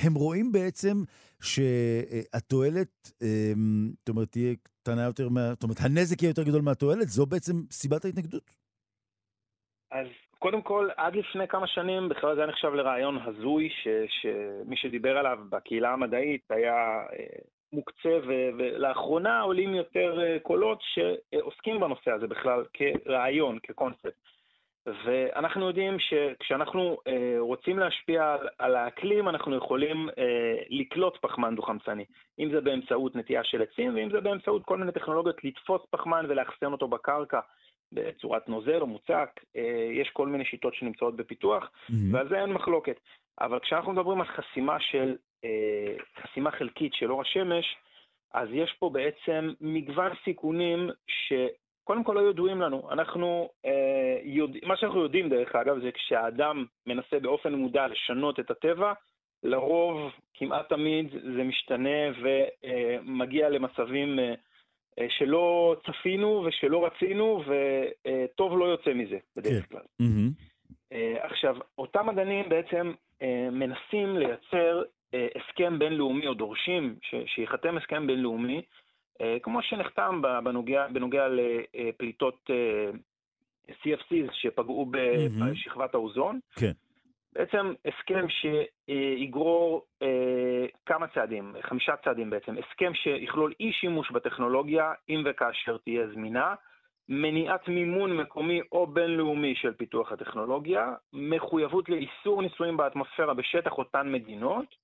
הם רואים בעצם שהתועלת, זאת אומרת, תהיה קטנה יותר, מה... זאת אומרת, הנזק יהיה יותר גדול מהתועלת? זו בעצם סיבת ההתנגדות? אז קודם כל, עד לפני כמה שנים בכלל זה היה נחשב לרעיון הזוי, ש, שמי שדיבר עליו בקהילה המדעית היה אה, מוקצה, ו, ולאחרונה עולים יותר אה, קולות שעוסקים בנושא הזה בכלל כרעיון, כקונספט. ואנחנו יודעים שכשאנחנו אה, רוצים להשפיע על, על האקלים, אנחנו יכולים אה, לקלוט פחמן דו-חמצני. אם זה באמצעות נטייה של עצים, ואם זה באמצעות כל מיני טכנולוגיות לתפוס פחמן ולאחסן אותו בקרקע בצורת נוזל או מוצק. אה, יש כל מיני שיטות שנמצאות בפיתוח, mm-hmm. ועל זה אין מחלוקת. אבל כשאנחנו מדברים על חסימה של, אה, חסימה חלקית של אור השמש, אז יש פה בעצם מגוון סיכונים שקודם כל לא ידועים לנו. אנחנו, אה, יודע, מה שאנחנו יודעים דרך אגב זה כשהאדם מנסה באופן מודע לשנות את הטבע, לרוב, כמעט תמיד, זה משתנה ומגיע למצבים אה, אה, שלא צפינו ושלא רצינו, וטוב לא יוצא מזה בדרך כן. כלל. Mm-hmm. עכשיו, אותם מדענים בעצם מנסים לייצר הסכם בינלאומי, או דורשים שייחתם הסכם בינלאומי, כמו שנחתם בנוגע, בנוגע לפליטות CFCs שפגעו בשכבת האוזון. כן. בעצם הסכם שיגרור אה, כמה צעדים, חמישה צעדים בעצם, הסכם שיכלול אי שימוש בטכנולוגיה אם וכאשר תהיה זמינה, מניעת מימון מקומי או בינלאומי של פיתוח הטכנולוגיה, מחויבות לאיסור ניסויים באטמוספירה בשטח אותן מדינות, אה,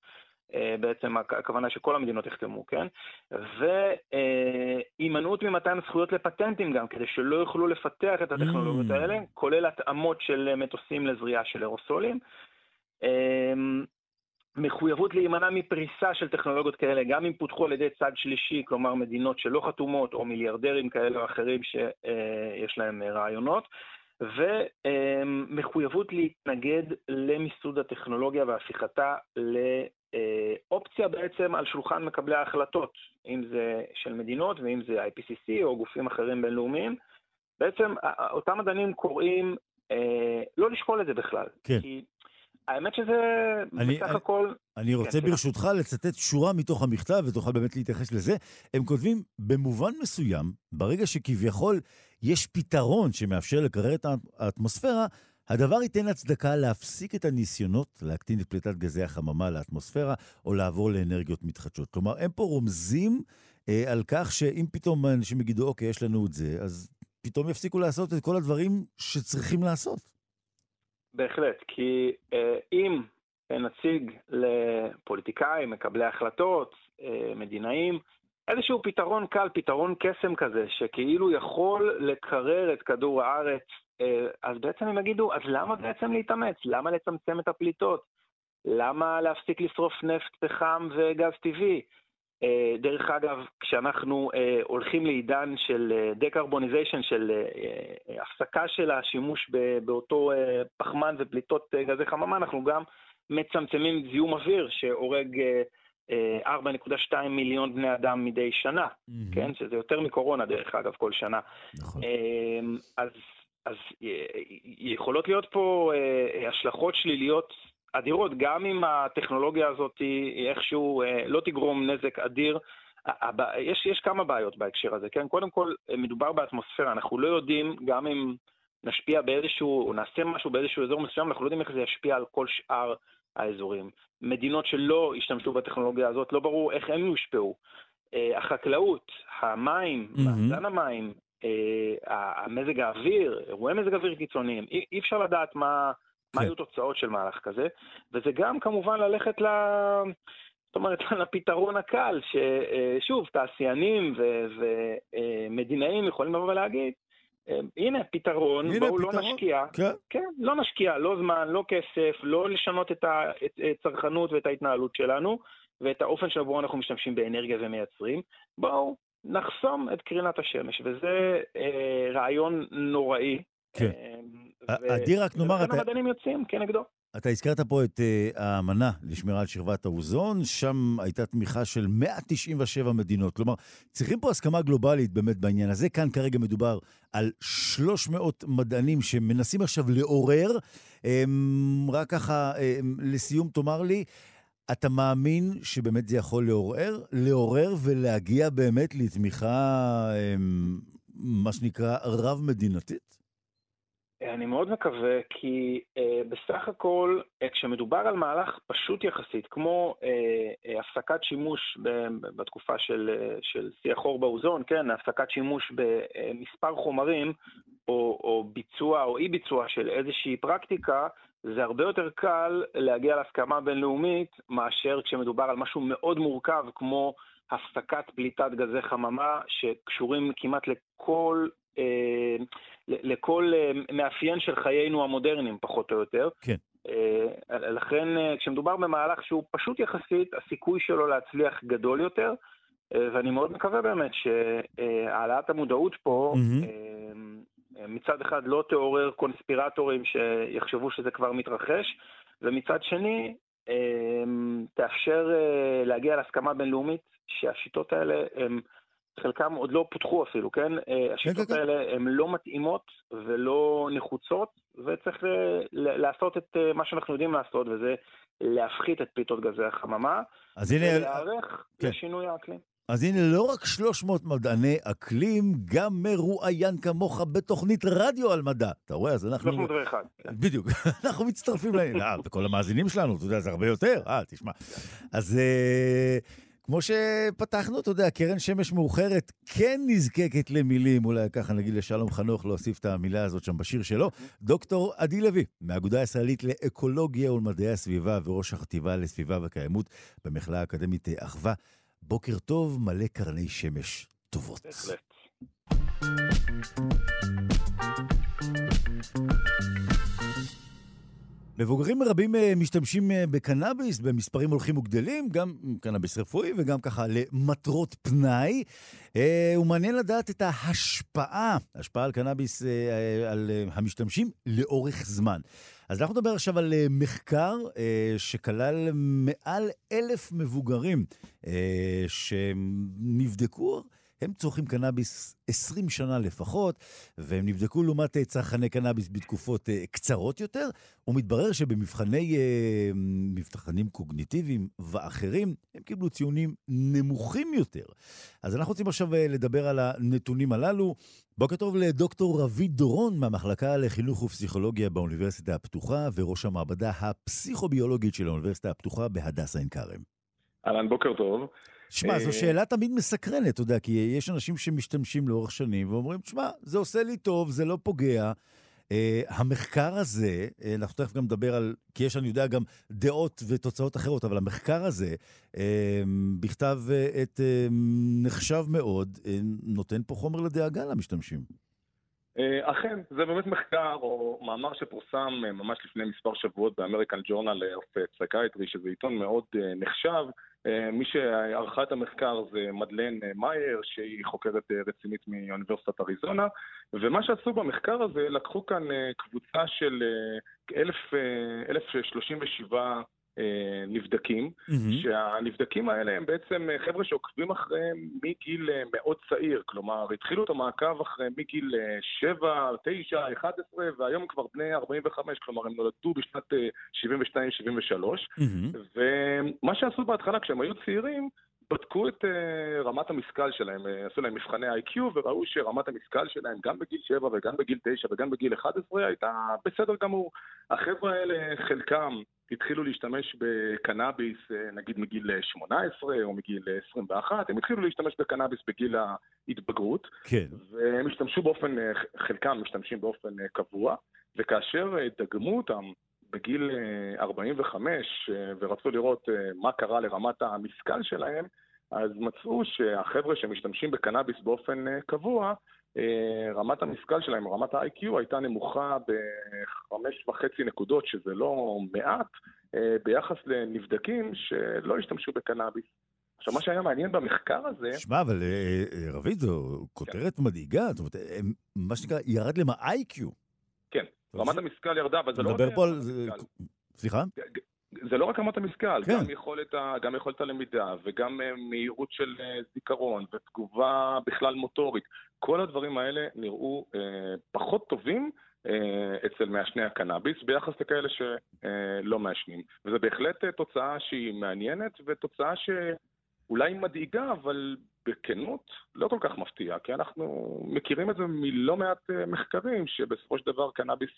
בעצם הכוונה שכל המדינות יחתמו, כן? והימנעות ממתן זכויות לפטנטים גם, כדי שלא יוכלו לפתח את הטכנולוגיות mm. האלה, כולל התאמות של מטוסים לזריעה של אירוסולים. אמ, מחויבות להימנע מפריסה של טכנולוגיות כאלה, גם אם פותחו על ידי צד שלישי, כלומר מדינות שלא חתומות או מיליארדרים כאלה או אחרים שיש להם רעיונות, ומחויבות להתנגד למיסוד הטכנולוגיה והפיכתה לאופציה בעצם על שולחן מקבלי ההחלטות, אם זה של מדינות ואם זה IPCC או גופים אחרים בינלאומיים. בעצם אותם מדענים קוראים אה, לא לשקול את זה בכלל. כן. כי האמת שזה אני, בסך הכל... אני רוצה כן, ברשותך לצטט שורה מתוך המכתב, ותוכל באמת להתייחס לזה. הם כותבים, במובן מסוים, ברגע שכביכול יש פתרון שמאפשר לקרר את האטמוספירה, הדבר ייתן הצדקה להפסיק את הניסיונות להקטין את פליטת גזי החממה לאטמוספירה, או לעבור לאנרגיות מתחדשות. כלומר, הם פה רומזים אה, על כך שאם פתאום אנשים יגידו, אוקיי, יש לנו את זה, אז פתאום יפסיקו לעשות את כל הדברים שצריכים לעשות. בהחלט, כי אה, אם נציג לפוליטיקאים, מקבלי החלטות, אה, מדינאים, איזשהו פתרון קל, פתרון קסם כזה, שכאילו יכול לקרר את כדור הארץ, אה, אז בעצם הם יגידו, אז למה בעצם להתאמץ? למה לצמצם את הפליטות? למה להפסיק לשרוף נפט, פחם וגז טבעי? אה, דרך אגב, כשאנחנו אה, הולכים לעידן של דקרבוניזיישן, של הפסקה של השימוש באותו פחמן ופליטות גזי חממה, אנחנו גם מצמצמים זיהום אוויר שהורג 4.2 מיליון בני אדם מדי שנה, mm-hmm. כן? שזה יותר מקורונה דרך אגב כל שנה. נכון. אז, אז יכולות להיות פה השלכות שליליות אדירות, גם אם הטכנולוגיה הזאת איכשהו אה, לא תגרום נזק אדיר. יש, יש כמה בעיות בהקשר הזה, כן? קודם כל, מדובר באטמוספירה, אנחנו לא יודעים, גם אם נשפיע באיזשהו, או נעשה משהו באיזשהו אזור מסוים, אנחנו לא יודעים איך זה ישפיע על כל שאר האזורים. מדינות שלא השתמשו בטכנולוגיה הזאת, לא ברור איך הם יושפעו. אה, החקלאות, המים. מאזן המים, אה, המזג האוויר, אירועי מזג אוויר קיצוניים, אי, אפשר לדעת מה... מה כן. היו תוצאות של מהלך כזה, וזה גם כמובן ללכת ל... זאת אומרת, לפתרון הקל, ששוב, תעשיינים ומדינאים יכולים לבוא ולהגיד, הנה פתרון, הנה בואו לא פתרון. לא נשקיע, כן. כן, לא נשקיע, לא זמן, לא כסף, לא לשנות את הצרכנות ואת ההתנהלות שלנו, ואת האופן שבו אנחנו משתמשים באנרגיה ומייצרים, בואו נחסום את קרינת השמש, וזה אה, רעיון נוראי. כן. אה, אדיר, רק נאמר... ולכן המדענים יוצאים כנגדו. אתה הזכרת פה את uh, האמנה לשמירה על שכבת האוזון, שם הייתה תמיכה של 197 מדינות. כלומר, צריכים פה הסכמה גלובלית באמת בעניין הזה. כאן כרגע מדובר על 300 מדענים שמנסים עכשיו לעורר. Um, רק ככה, um, לסיום תאמר לי, אתה מאמין שבאמת זה יכול לעורר? לעורר ולהגיע באמת לתמיכה, um, מה שנקרא, רב-מדינתית? אני מאוד מקווה, כי אה, בסך הכל, אה, כשמדובר על מהלך פשוט יחסית, כמו אה, אה, הפסקת שימוש ב, בתקופה של, אה, של שיא החור באוזון, כן, הפסקת שימוש במספר חומרים, או, או ביצוע או אי ביצוע של איזושהי פרקטיקה, זה הרבה יותר קל להגיע להסכמה בינלאומית מאשר כשמדובר על משהו מאוד מורכב כמו הפסקת פליטת גזי חממה שקשורים כמעט לכל לכל אה, מאפיין של חיינו המודרניים, פחות או יותר. כן. אה, לכן, כשמדובר במהלך שהוא פשוט יחסית, הסיכוי שלו להצליח גדול יותר. ואני מאוד מקווה באמת שהעלאת המודעות פה mm-hmm. מצד אחד לא תעורר קונספירטורים שיחשבו שזה כבר מתרחש, ומצד שני תאפשר להגיע להסכמה בינלאומית שהשיטות האלה הן... חלקם עוד לא פותחו אפילו, כן? אה, השיטות כן, כן. האלה הן לא מתאימות ולא נחוצות, וצריך לעשות את אה, מה שאנחנו יודעים לעשות, וזה להפחית את פליטות גזי החממה, אז הנה... ולהיערך כן. לשינוי האקלים. אז הנה, לא רק 300 מדעני אקלים, גם מרואיין כמוך בתוכנית רדיו על מדע. אתה רואה, אז אנחנו... 301. כן. בדיוק, אנחנו מצטרפים לעניין. אה, וכל המאזינים שלנו, אתה יודע, זה הרבה יותר. אה, תשמע. אז... Uh... כמו שפתחנו, אתה יודע, קרן שמש מאוחרת כן נזקקת למילים, אולי ככה נגיד לשלום חנוך להוסיף את המילה הזאת שם בשיר שלו. דוקטור עדי לוי, מהאגודה הישראלית לאקולוגיה ולמדעי הסביבה וראש החטיבה לסביבה וקיימות במכללה האקדמית אחווה. בוקר טוב, מלא קרני שמש טובות. בהחלט. מבוגרים רבים אה, משתמשים אה, בקנאביס במספרים הולכים וגדלים, גם קנאביס רפואי וגם ככה למטרות פנאי. אה, ומעניין לדעת את ההשפעה, השפעה על קנאביס, על המשתמשים לאורך זמן. אז אנחנו נדבר עכשיו על מחקר שכלל מעל אלף מבוגרים שנבדקו. הם צורכים קנאביס 20 שנה לפחות, והם נבדקו לעומת אה, צרכני קנאביס בתקופות uh, קצרות יותר, ומתברר שבמבחני uh, מבחנים קוגניטיביים ואחרים, הם קיבלו ציונים נמוכים יותר. אז אנחנו רוצים עכשיו לדבר על הנתונים הללו. בוקר טוב לדוקטור רביד דורון מהמחלקה לחינוך ופסיכולוגיה באוניברסיטה הפתוחה וראש המעבדה הפסיכוביולוגית של האוניברסיטה הפתוחה בהדסה עין כרם. אהלן, בוקר טוב. שמע, זו אה, שאלה תמיד מסקרנת, אתה יודע, כי יש אנשים שמשתמשים לאורך שנים ואומרים, שמע, זה עושה לי טוב, זה לא פוגע. Uh, המחקר הזה, uh, אנחנו תכף גם נדבר על, כי יש, אני יודע, גם דעות ותוצאות אחרות, אבל המחקר הזה, uh, בכתב uh, את uh, נחשב מאוד, uh, נותן פה חומר לדאגה למשתמשים. אכן, זה באמת מחקר או מאמר שפורסם ממש לפני מספר שבועות ב American Journal of Psychiatry, שזה עיתון מאוד נחשב. אה, מי שערכה את המחקר זה מדלן אה, מאייר, שהיא חוקרת אה, רצינית מאוניברסיטת אריזונה, ומה שעשו במחקר הזה, לקחו כאן קבוצה של 1,037 אה, נבדקים, mm-hmm. שהנבדקים האלה הם בעצם אה, חבר'ה שעוקבים אחריהם מגיל אה, מאוד צעיר, כלומר התחילו את המעקב אחריהם מגיל 7, 9, 11 והיום כבר בני 45, כלומר הם נולדו בשנת 72-73 mm-hmm. ומה שעשו בהתחלה כשהם היו צעירים בדקו את uh, רמת המשכל שלהם, uh, עשו להם מבחני IQ וראו שרמת המשכל שלהם גם בגיל 7 וגם בגיל 9 וגם בגיל 11 הייתה בסדר גמור. החבר'ה האלה, חלקם התחילו להשתמש בקנאביס uh, נגיד מגיל 18 או מגיל 21, הם התחילו להשתמש בקנאביס בגיל ההתבגרות. כן. והם השתמשו באופן, חלקם משתמשים באופן uh, קבוע, וכאשר uh, דגמו אותם בגיל 45 ורצו לראות מה קרה לרמת המשכל שלהם, אז מצאו שהחבר'ה שמשתמשים בקנאביס באופן אה, קבוע, אה, רמת המשכל שלהם, רמת ה-IQ הייתה נמוכה בחמש וחצי נקודות, שזה לא מעט, אה, ביחס לנבדקים שלא השתמשו בקנאביס. עכשיו, מה שהיה מעניין במחקר הזה... שמע, אבל רביד, זו כותרת כן. מדאיגה, זאת אומרת, מה שנקרא, ירד להם ה-IQ. כן, רמת המשכל ירדה, אבל זה לא... מדבר פה על... סליחה? זה לא רק רמת המשכל, כן. גם, יכולת, גם יכולת הלמידה וגם אה, מהירות של אה, זיכרון ותגובה בכלל מוטורית. כל הדברים האלה נראו אה, פחות טובים אה, אצל מעשני הקנאביס ביחס לכאלה שלא אה, מעשנים. וזו בהחלט אה, תוצאה שהיא מעניינת ותוצאה שאולי מדאיגה, אבל בכנות לא כל כך מפתיעה, כי אנחנו מכירים את זה מלא מעט מחקרים שבסופו של דבר קנאביס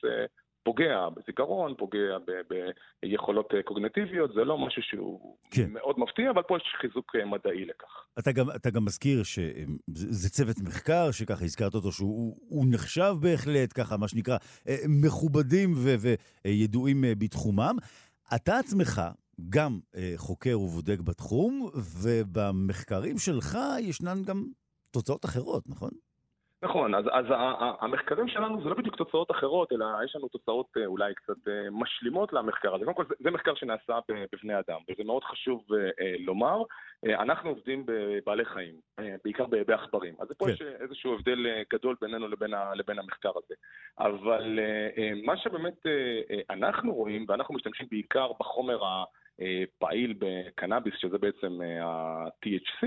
פוגע בזיכרון, פוגע ב- ביכולות אה, קוגנטיביות, זה לא משהו שהוא כן. מאוד מפתיע, אבל פה יש חיזוק אה, מדעי לכך. אתה גם, אתה גם מזכיר שזה צוות מחקר, שככה הזכרת אותו, שהוא נחשב בהחלט, ככה, מה שנקרא, אה, מכובדים ו- וידועים בתחומם. אתה עצמך גם חוקר ובודק בתחום, ובמחקרים שלך ישנן גם תוצאות אחרות, נכון? נכון, אז, אז המחקרים שלנו זה לא בדיוק תוצאות אחרות, אלא יש לנו תוצאות אה, אולי קצת אה, משלימות למחקר הזה. קודם כל, זה, זה מחקר שנעשה בבני אדם, וזה מאוד חשוב אה, לומר. אנחנו עובדים בבעלי חיים, בעיקר בעכברים. אז פה כן. יש איזשהו הבדל גדול בינינו לבין, ה, לבין המחקר הזה. אבל מה שבאמת אנחנו רואים, ואנחנו משתמשים בעיקר בחומר הפעיל בקנאביס, שזה בעצם ה-THC,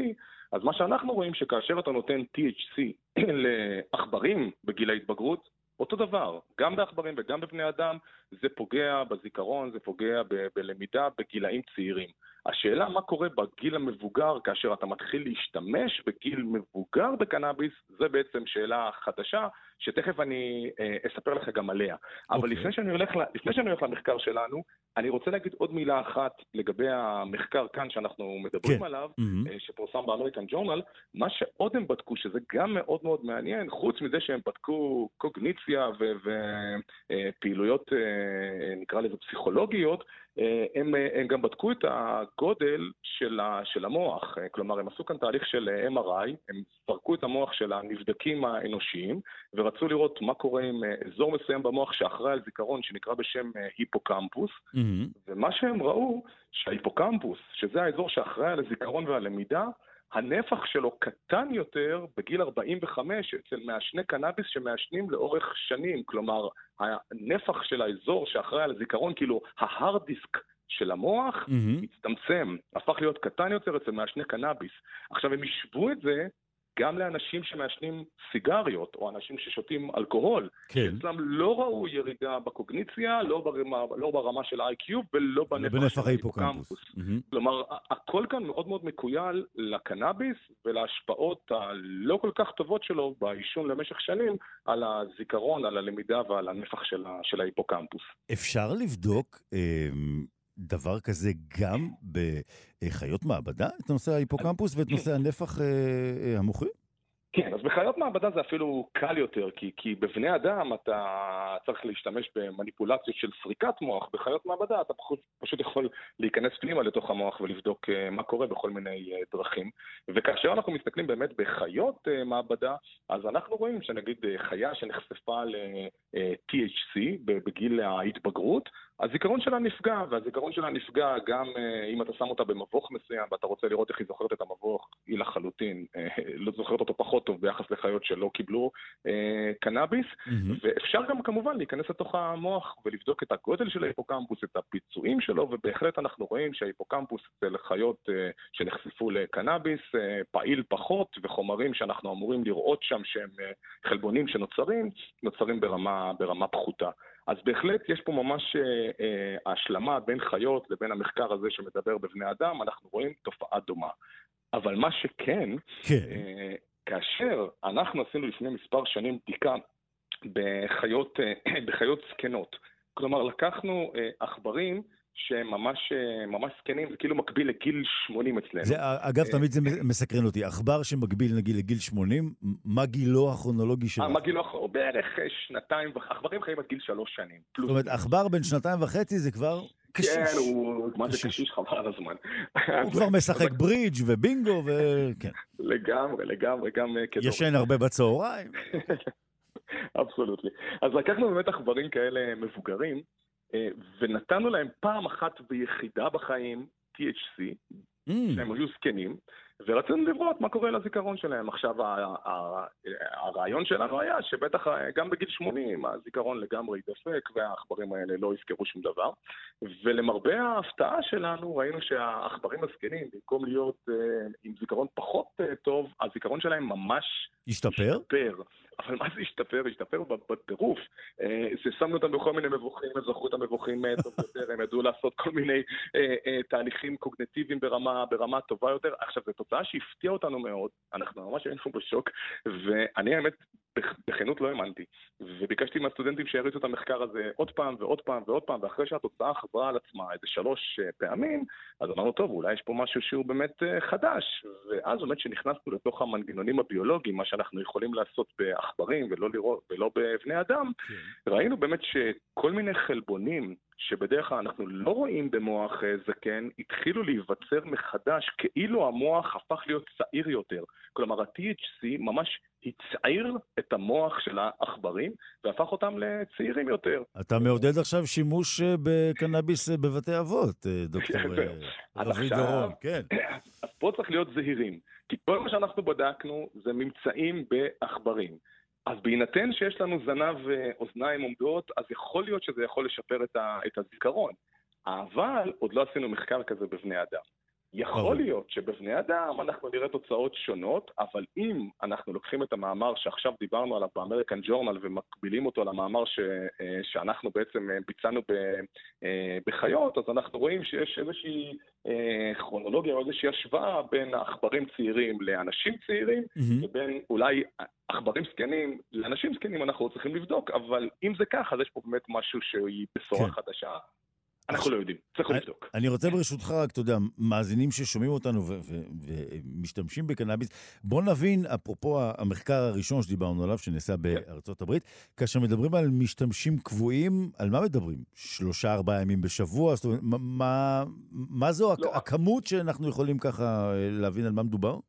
אז מה שאנחנו רואים שכאשר אתה נותן THC לעכברים בגיל ההתבגרות, אותו דבר, גם בעכברים וגם בבני אדם, זה פוגע בזיכרון, זה פוגע ב- בלמידה בגילאים צעירים. השאלה מה קורה בגיל המבוגר כאשר אתה מתחיל להשתמש בגיל מבוגר בקנאביס, זה בעצם שאלה חדשה, שתכף אני אה, אספר לך גם עליה. Okay. אבל אוקיי. לפני שאני, הולך, לפני שאני הולך למחקר שלנו, אני רוצה להגיד עוד מילה אחת לגבי המחקר כאן שאנחנו מדברים okay. כן. עליו, mm-hmm. אה, שפורסם באמריקן ג'ורנל, מה שעוד הם בדקו, שזה גם מאוד מאוד מעניין, חוץ מזה שהם בדקו קוגניציה ופעילויות, אה, אה, נקרא לזה פסיכולוגיות, אה, הם, אה, הם גם בדקו את הגודל של, ה, של המוח, כלומר הם עשו כאן תהליך של MRI, הם פרקו את המוח של הנבדקים האנושיים ורצו לראות מה קורה עם אזור מסוים במוח שאחראי על זיכרון שנקרא בשם היפוקמפוס, mm-hmm. ומה שהם ראו שההיפוקמפוס, שזה האזור שאחראי על הזיכרון והלמידה, הנפח שלו קטן יותר בגיל 45 אצל מעשני קנאביס שמעשנים לאורך שנים. כלומר, הנפח של האזור שאחראי על הזיכרון, כאילו ההארד דיסק של המוח, mm-hmm. הצטמצם, הפך להיות קטן יותר אצל מעשני קנאביס. עכשיו, הם השוו את זה גם לאנשים שמעשנים סיגריות, או אנשים ששותים אלכוהול. כן. אצלם לא ראו ירידה בקוגניציה, לא ברמה, לא ברמה של ה-IQ ולא בנפח ההיפוקמפוס. Mm-hmm. כלומר, הכל כאן מאוד מאוד מקוייל לקנאביס ולהשפעות הלא כל כך טובות שלו בעישון למשך שנים על הזיכרון, על הלמידה ועל הנפח של, ה- של ההיפוקמפוס. אפשר לבדוק... אה... דבר כזה גם בחיות מעבדה, את נושא ההיפוקמפוס ואת נושא הנפח אה, אה, המוחי? כן, אז בחיות מעבדה זה אפילו קל יותר, כי, כי בבני אדם אתה צריך להשתמש במניפולציות של סריקת מוח, בחיות מעבדה אתה פשוט, פשוט יכול להיכנס פנימה לתוך המוח ולבדוק uh, מה קורה בכל מיני דרכים. וכאשר אנחנו מסתכלים באמת בחיות מעבדה, אז אנחנו רואים שנגיד חיה שנחשפה ל-THC בגיל ההתבגרות, הזיכרון שלה נפגע, והזיכרון שלה נפגע גם uh, אם אתה שם אותה במבוך מסוים ואתה רוצה לראות איך היא זוכרת את המבוך, היא לחלוטין uh, לא זוכרת אותו פחות טוב ביחס לחיות שלא קיבלו uh, קנאביס, mm-hmm. ואפשר גם כמובן להיכנס לתוך המוח ולבדוק את הגודל של ההיפוקמפוס, את הביצועים שלו, ובהחלט אנחנו רואים שההיפוקמפוס אצל חיות שנחשפו לקנאביס פעיל פחות, וחומרים שאנחנו אמורים לראות שם שהם חלבונים שנוצרים, נוצרים ברמה, ברמה פחותה. אז בהחלט יש פה ממש אה, אה, השלמה בין חיות לבין המחקר הזה שמדבר בבני אדם, אנחנו רואים תופעה דומה. אבל מה שכן, כן. אה, כאשר אנחנו עשינו לפני מספר שנים בדיקה בחיות, אה, בחיות זקנות, כלומר לקחנו אה, עכברים שהם ממש, אה, ממש זקנים, זה כאילו מקביל לגיל 80 אצלנו. זה, אגב, תמיד זה מסקרן אותי. עכבר שמקביל נגיד לגיל 80, מה גילו הכרונולוגי שלו? מה גילו? הכרונולוגי? בערך שנתיים, עכברים חיים עד גיל שלוש שנים. זאת אומרת, עכבר בן שנתיים וחצי זה כבר קשיש. כן, הוא, מה זה קשיש חבל על הזמן. הוא כבר משחק ברידג' ובינגו, וכן. לגמרי, לגמרי, גם כדור. ישן הרבה בצהריים. אבסולוטלי. אז לקחנו באמת עכברים כאלה מבוגרים, אה, ונתנו להם פעם אחת ויחידה בחיים THC, mm. שהם היו זקנים, ורצינו לראות מה קורה לזיכרון שלהם. עכשיו, הרעיון שלנו היה שבטח גם בגיל 80 הזיכרון לגמרי ידפק והעכברים האלה לא יזכרו שום דבר. ולמרבה ההפתעה שלנו, ראינו שהעכברים הזקנים, במקום להיות uh, עם זיכרון פחות uh, טוב, הזיכרון שלהם ממש השתפר. השתפר. אבל מה זה השתפר? השתפר בטירוף. אה, שמנו אותם בכל מיני מבוכים, הם זכרו את המבוכים טוב יותר, הם ידעו לעשות כל מיני אה, אה, תהליכים קוגנטיביים ברמה, ברמה טובה יותר. עכשיו, זו תוצאה שהפתיעה אותנו מאוד, אנחנו ממש היינו בשוק, ואני האמת בכנות לא האמנתי. וביקשתי מהסטודנטים שיריצו את המחקר הזה עוד פעם ועוד פעם ועוד פעם, ואחרי שהתוצאה חזרה על עצמה איזה שלוש פעמים, אז אמרנו, טוב, אולי יש פה משהו שהוא באמת חדש. ואז באמת כשנכנסנו לתוך המנגנונים הביולוגיים, מה שאנחנו יכולים לעשות בעכברים ולא, לראות, ולא בבני אדם, כן. ראינו באמת שכל מיני חלבונים שבדרך כלל אנחנו לא רואים במוח אה, זקן, התחילו להיווצר מחדש כאילו המוח הפך להיות צעיר יותר. כלומר, ה-THC ממש הצעיר את המוח של העכברים והפך אותם לצעירים יותר. אתה מעודד עכשיו שימוש אה, בקנאביס אה, בבתי אבות, דוקטור רבי דורון, כן. אז פה צריך להיות זהירים, כי כל מה שאנחנו בדקנו זה ממצאים בעכברים. אז בהינתן שיש לנו זנב ואוזניים עומדות, אז יכול להיות שזה יכול לשפר את הזיכרון. אבל עוד לא עשינו מחקר כזה בבני אדם. יכול להיות שבבני אדם אנחנו נראה תוצאות שונות, אבל אם אנחנו לוקחים את המאמר שעכשיו דיברנו עליו באמריקן ג'ורנל ומקבילים אותו למאמר ש, אה, שאנחנו בעצם אה, ביצענו ב, אה, בחיות, אז אנחנו רואים שיש איזושהי כרונולוגיה או איזושהי השוואה בין עכברים צעירים לאנשים צעירים, mm-hmm. ובין אולי עכברים זקנים לאנשים זקנים אנחנו צריכים לבדוק, אבל אם זה ככה, אז יש פה באמת משהו שהיא בשורה כן. חדשה. אנחנו לא יודעים, צריך לבדוק. אני רוצה ברשותך רק, אתה יודע, מאזינים ששומעים אותנו ומשתמשים בקנאביס, בוא נבין, אפרופו המחקר הראשון שדיברנו עליו, שנעשה כן. בארצות הברית, כאשר מדברים על משתמשים קבועים, על מה מדברים? שלושה, ארבעה ימים בשבוע? זאת אומרת, מה זו לא. הכמות שאנחנו יכולים ככה להבין על מה מדובר?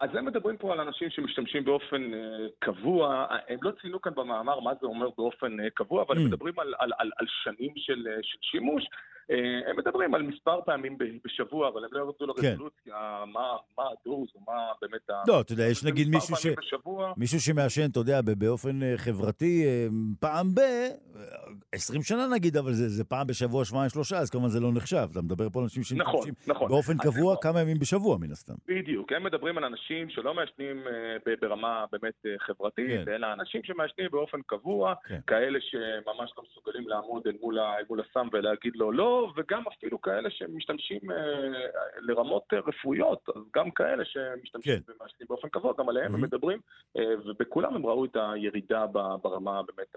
אז הם מדברים פה על אנשים שמשתמשים באופן uh, קבוע, הם לא ציינו כאן במאמר מה זה אומר באופן uh, קבוע, אבל mm. הם מדברים על, על, על, על שנים של, של שימוש. Uh, הם מדברים על מספר פעמים בשבוע, אבל הם לא ירדו כן. לרזולוציה, מה, מה הדוז, או מה באמת ה... לא, אתה יודע, יש נגיד מישהו, ש... מישהו שמעשן, אתה יודע, באופן חברתי, פעם ב... 20 שנה נגיד, אבל זה, פעם בשבוע, שבועיים, שלושה, אז כמובן זה לא נחשב. אתה מדבר פה על אנשים שמשתמשים נכון, נכון. באופן קבוע נכון. כמה ימים בשבוע, מן הסתם. בדיוק, הם מדברים על אנשים שלא מעשנים ברמה באמת חברתית, כן. אלא אנשים שמעשנים באופן קבוע, כן. כאלה שממש לא מסוגלים לעמוד אל מול הסם ולהגיד לו לא, וגם אפילו כאלה שמשתמשים uh, לרמות uh, רפואיות, אז גם כאלה שמשתמשים כן. ומעשנים באופן קבוע, גם עליהם mm-hmm. הם מדברים, uh, ובכולם הם ראו את הירידה ברמה באמת.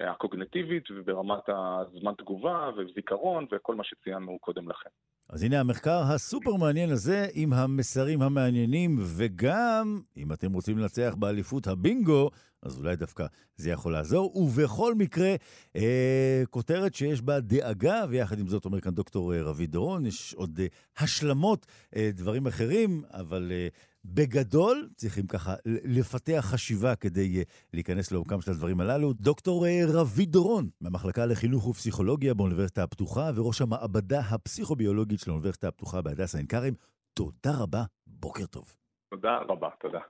הקוגנטיבית וברמת הזמן תגובה וזיכרון וכל מה שציינו קודם לכן. אז הנה המחקר הסופר מעניין הזה עם המסרים המעניינים, וגם, אם אתם רוצים לנצח באליפות הבינגו, אז אולי דווקא זה יכול לעזור. ובכל מקרה, אה, כותרת שיש בה דאגה, ויחד עם זאת אומר כאן דוקטור אה, רבי דורון, יש עוד אה, השלמות, אה, דברים אחרים, אבל אה, בגדול, צריכים ככה לפתח חשיבה כדי אה, להיכנס לעומקם של הדברים הללו. דוקטור אה, רבי דורון, מהמחלקה לחינוך ופסיכולוגיה באוניברסיטה הפתוחה, וראש המעבדה הפסיכוביולוגית של האוניברסיטה הפתוחה בהדסה עין כרם, תודה רבה, בוקר טוב. תודה רבה, תודה.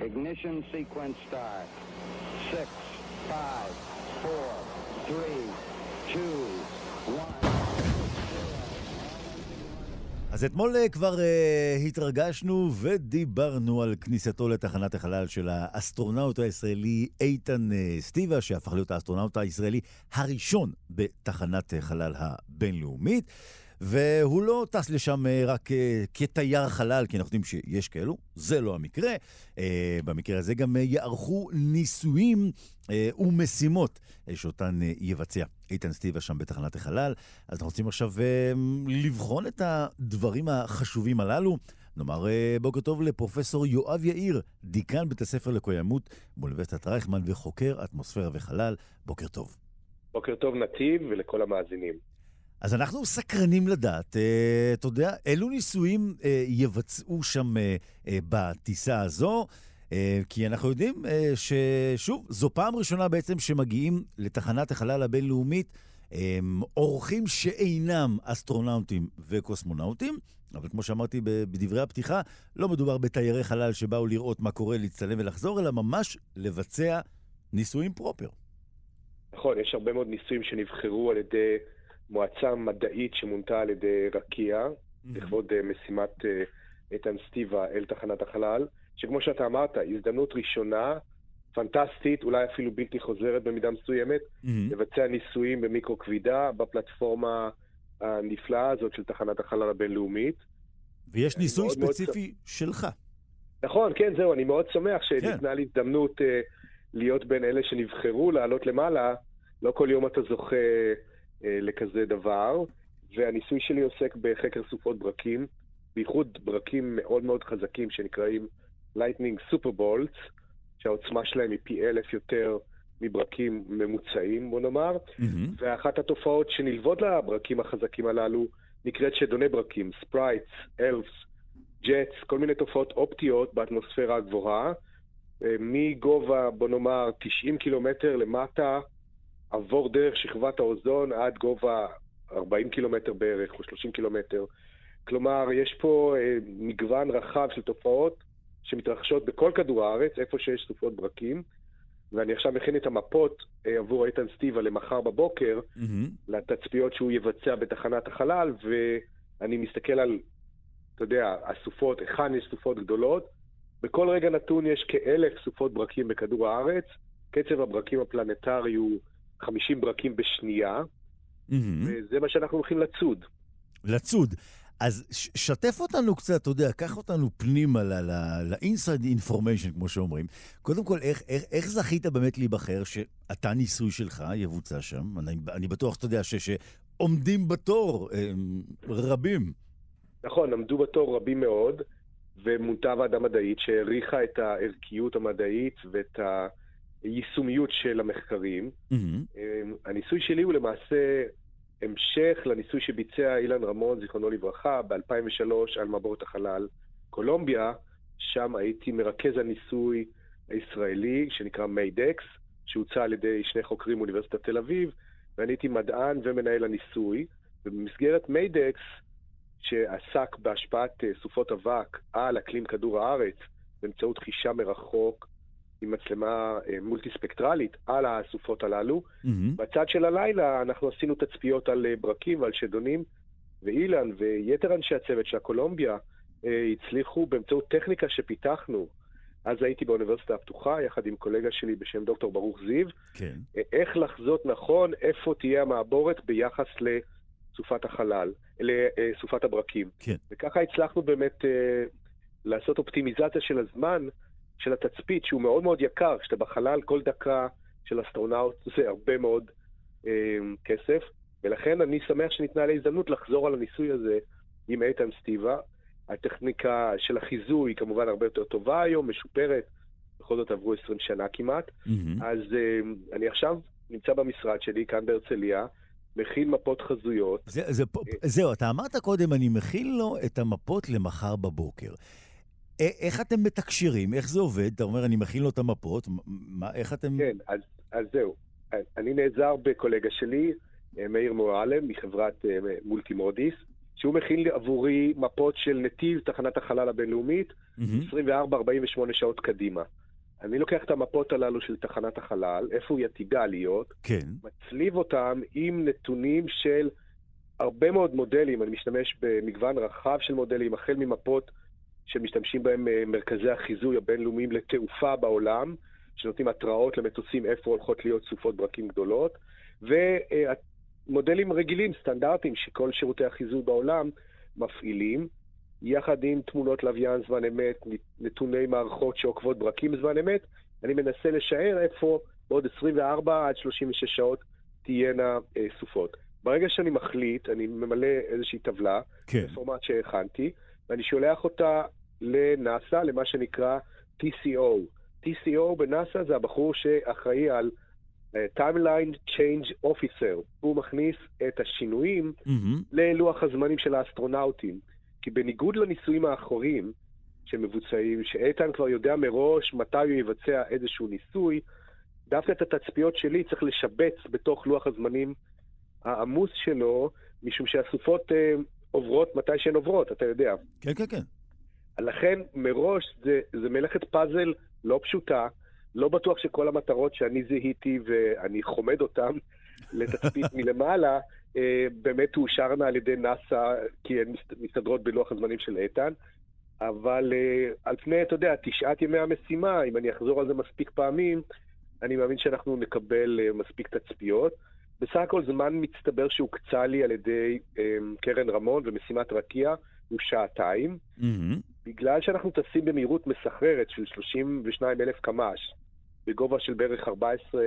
Ignition sequence start. Six, five, four, three, אז אתמול אה, כבר uh, התרגשנו ודיברנו על כניסתו לתחנת החלל של האסטרונאוט הישראלי איתן uh, סטיבה, שהפך להיות האסטרונאוט הישראלי הראשון בתחנת החלל הבינלאומית. והוא לא טס לשם רק כתייר חלל, כי אנחנו יודעים שיש כאלו, זה לא המקרה. במקרה הזה גם יערכו ניסויים ומשימות שאותן יבצע איתן סטיבה שם בתחנת החלל. אז אנחנו רוצים עכשיו לבחון את הדברים החשובים הללו. נאמר בוקר טוב לפרופסור יואב יאיר, דיקן בית הספר לקוימות באוניברסיטת רייכמן וחוקר אטמוספירה וחלל. בוקר טוב. בוקר טוב נתיב ולכל המאזינים. אז אנחנו סקרנים לדעת, אה, אתה יודע, אילו ניסויים אה, יבצעו שם אה, אה, בטיסה הזו, אה, כי אנחנו יודעים אה, ששוב, זו פעם ראשונה בעצם שמגיעים לתחנת החלל הבינלאומית אה, אורחים שאינם אסטרונאוטים וקוסמונאוטים, אבל כמו שאמרתי בדברי הפתיחה, לא מדובר בתיירי חלל שבאו לראות מה קורה, להצטלם ולחזור, אלא ממש לבצע ניסויים פרופר. נכון, יש הרבה מאוד ניסויים שנבחרו על ידי... מועצה מדעית שמונתה על ידי רקיע, לכבוד. משימת אה, איתן סטיבה אל תחנת החלל, שכמו שאתה אמרת, הזדמנות ראשונה, פנטסטית, אולי אפילו בלתי חוזרת במידה מסוימת, mm-hmm. לבצע ניסויים במיקרו כבידה בפלטפורמה הנפלאה הזאת של תחנת החלל הבינלאומית. ויש ניסוי ספציפי מאוד... שלך. נכון, כן, זהו, אני מאוד שמח שניתנה כן. לי הזדמנות uh, להיות בין אלה שנבחרו לעלות למעלה. לא כל יום אתה זוכה אה, לכזה דבר, והניסוי שלי עוסק בחקר סופות ברקים, בייחוד ברקים מאוד מאוד חזקים שנקראים Lightning Super Bolts, שהעוצמה שלהם היא פי אלף יותר מברקים ממוצעים, בוא נאמר, mm-hmm. ואחת התופעות שנלוות לברקים החזקים הללו נקראת שדוני ברקים, sprites, elves, jets, כל מיני תופעות אופטיות באטמוספירה הגבוהה, אה, מגובה, בוא נאמר, 90 קילומטר למטה, עבור דרך שכבת האוזון עד גובה 40 קילומטר בערך, או 30 קילומטר. כלומר, יש פה אה, מגוון רחב של תופעות שמתרחשות בכל כדור הארץ, איפה שיש סופות ברקים. ואני עכשיו מכין את המפות אה, עבור איתן סטיבה למחר בבוקר, mm-hmm. לתצפיות שהוא יבצע בתחנת החלל, ואני מסתכל על, אתה יודע, הסופות, היכן יש סופות גדולות. בכל רגע נתון יש כאלף סופות ברקים בכדור הארץ. קצב הברקים הפלנטרי הוא 50 ברקים בשנייה, mm-hmm. וזה מה שאנחנו הולכים לצוד. לצוד. אז שתף אותנו קצת, אתה יודע, קח אותנו פנימה ל-inside information, כמו שאומרים. קודם כל, איך, איך, איך זכית באמת להיבחר שאתה ניסוי שלך יבוצע שם? אני, אני בטוח שאתה יודע שעומדים בתור הם, רבים. נכון, עמדו בתור רבים מאוד, ומונתה ועדה מדעית שהעריכה את הערכיות המדעית ואת היישומיות של המחקרים. Mm-hmm. הניסוי שלי הוא למעשה המשך לניסוי שביצע אילן רמון, זיכרונו לברכה, ב-2003 על מעבורת החלל. קולומביה, שם הייתי מרכז הניסוי הישראלי שנקרא מיידקס, שהוצע על ידי שני חוקרים מאוניברסיטת תל אביב, ואני הייתי מדען ומנהל הניסוי, ובמסגרת מיידקס, שעסק בהשפעת אה, סופות אבק על אקלים כדור הארץ באמצעות חישה מרחוק עם מצלמה אה, מולטי ספקטרלית על הסופות הללו. Mm-hmm. בצד של הלילה אנחנו עשינו תצפיות על אה, ברקים ועל שדונים, ואילן ויתר אנשי הצוות של הקולומביה אה, הצליחו באמצעות טכניקה שפיתחנו. אז הייתי באוניברסיטה הפתוחה, יחד עם קולגה שלי בשם דוקטור ברוך זיו, כן. איך לחזות נכון איפה תהיה המעבורת ביחס לסופת החלל, לסופת הברקים. כן. וככה הצלחנו באמת לעשות אופטימיזציה של הזמן של התצפית, שהוא מאוד מאוד יקר, כשאתה בחלל, כל דקה של אסטרונאוט זה הרבה מאוד אה, כסף, ולכן אני שמח שניתנה לי הזדמנות לחזור על הניסוי הזה עם איתן סטיבה. הטכניקה של החיזוי היא כמובן הרבה יותר טובה היום, משופרת, בכל זאת עברו 20 שנה כמעט. Mm-hmm. אז אה, אני עכשיו נמצא במשרד שלי כאן בהרצליה, מכין מפות חזויות. זה, זה, אה, זהו, אתה אמרת קודם, אני מכין לו את המפות למחר בבוקר. איך אתם מתקשרים? איך זה עובד? אתה אומר, אני מכין לו את המפות, מה, איך אתם... כן, אז, אז זהו. אני נעזר בקולגה שלי, אה, מאיר מועלם, מחברת אה, מולטי מודיס, שהוא מכין עבורי מפות של נתיב תחנת החלל הבינלאומית, mm-hmm. 24-48 שעות קדימה. אני לוקח את המפות הללו של תחנת החלל, איפה היא עתידה להיות, כן. מצליב אותם עם נתונים של הרבה מאוד מודלים, אני משתמש במגוון רחב של מודלים, החל ממפות שמשתמשים בהם אה, מרכזי החיזוי הבינלאומיים לתעופה בעולם, שנותנים התראות למטוסים איפה הולכות להיות סופות ברקים גדולות, ומודלים רגילים, סטנדרטיים, שכל שירותי החיזוי בעולם מפעילים, יחד עם תמונות לוויין זמן אמת, נתוני מערכות שעוקבות ברקים זמן אמת, אני מנסה לשער איפה בעוד 24 עד 36 שעות תהיינה אה, סופות. ברגע שאני מחליט, אני ממלא איזושהי טבלה, כן. בפורמט שהכנתי, ואני שולח אותה לנאסא, למה שנקרא TCO. TCO בנאסא זה הבחור שאחראי על uh, Timeline Change Officer. הוא מכניס את השינויים mm-hmm. ללוח הזמנים של האסטרונאוטים. כי בניגוד לניסויים האחורים שמבוצעים, שאיתן כבר יודע מראש מתי הוא יבצע איזשהו ניסוי, דווקא את התצפיות שלי צריך לשבץ בתוך לוח הזמנים העמוס שלו, משום שהסופות uh, עוברות מתי שהן עוברות, אתה יודע. כן, כן, כן. לכן מראש זה, זה מלאכת פאזל לא פשוטה, לא בטוח שכל המטרות שאני זיהיתי ואני חומד אותן לתצפית מלמעלה, אה, באמת תאושרנה על ידי נאס"א, כי הן מסתדרות בלוח הזמנים של איתן. אבל אה, על פני, אתה יודע, תשעת ימי המשימה, אם אני אחזור על זה מספיק פעמים, אני מאמין שאנחנו נקבל אה, מספיק תצפיות. בסך הכל זמן מצטבר שהוקצה לי על ידי קרן רמון ומשימת רקיע הוא שעתיים. Mm-hmm. בגלל שאנחנו טסים במהירות מסחררת של 32 אלף קמ"ש, בגובה של בערך 14,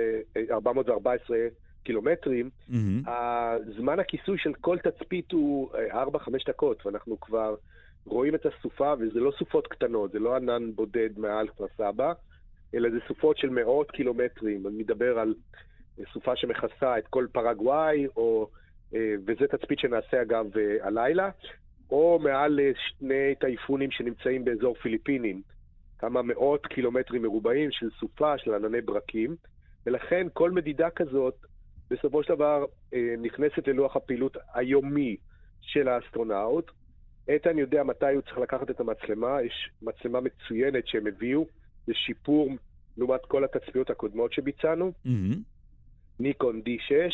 414 קילומטרים, mm-hmm. הזמן הכיסוי של כל תצפית הוא 4-5 אה, דקות, ואנחנו כבר רואים את הסופה, וזה לא סופות קטנות, זה לא ענן בודד מעל כפר סבא, אלא זה סופות של מאות קילומטרים. אני מדבר על סופה שמכסה את כל פרגוואי, או, וזה תצפית שנעשה אגב הלילה, או מעל שני טייפונים שנמצאים באזור פיליפינים. כמה מאות קילומטרים מרובעים של סופה, של ענני ברקים, ולכן כל מדידה כזאת בסופו של דבר אה, נכנסת ללוח הפעילות היומי של האסטרונאוט. איתן יודע מתי הוא צריך לקחת את המצלמה, יש מצלמה מצוינת שהם הביאו, זה שיפור לעומת כל התצפיות הקודמות שביצענו. Mm-hmm. ניקון D6.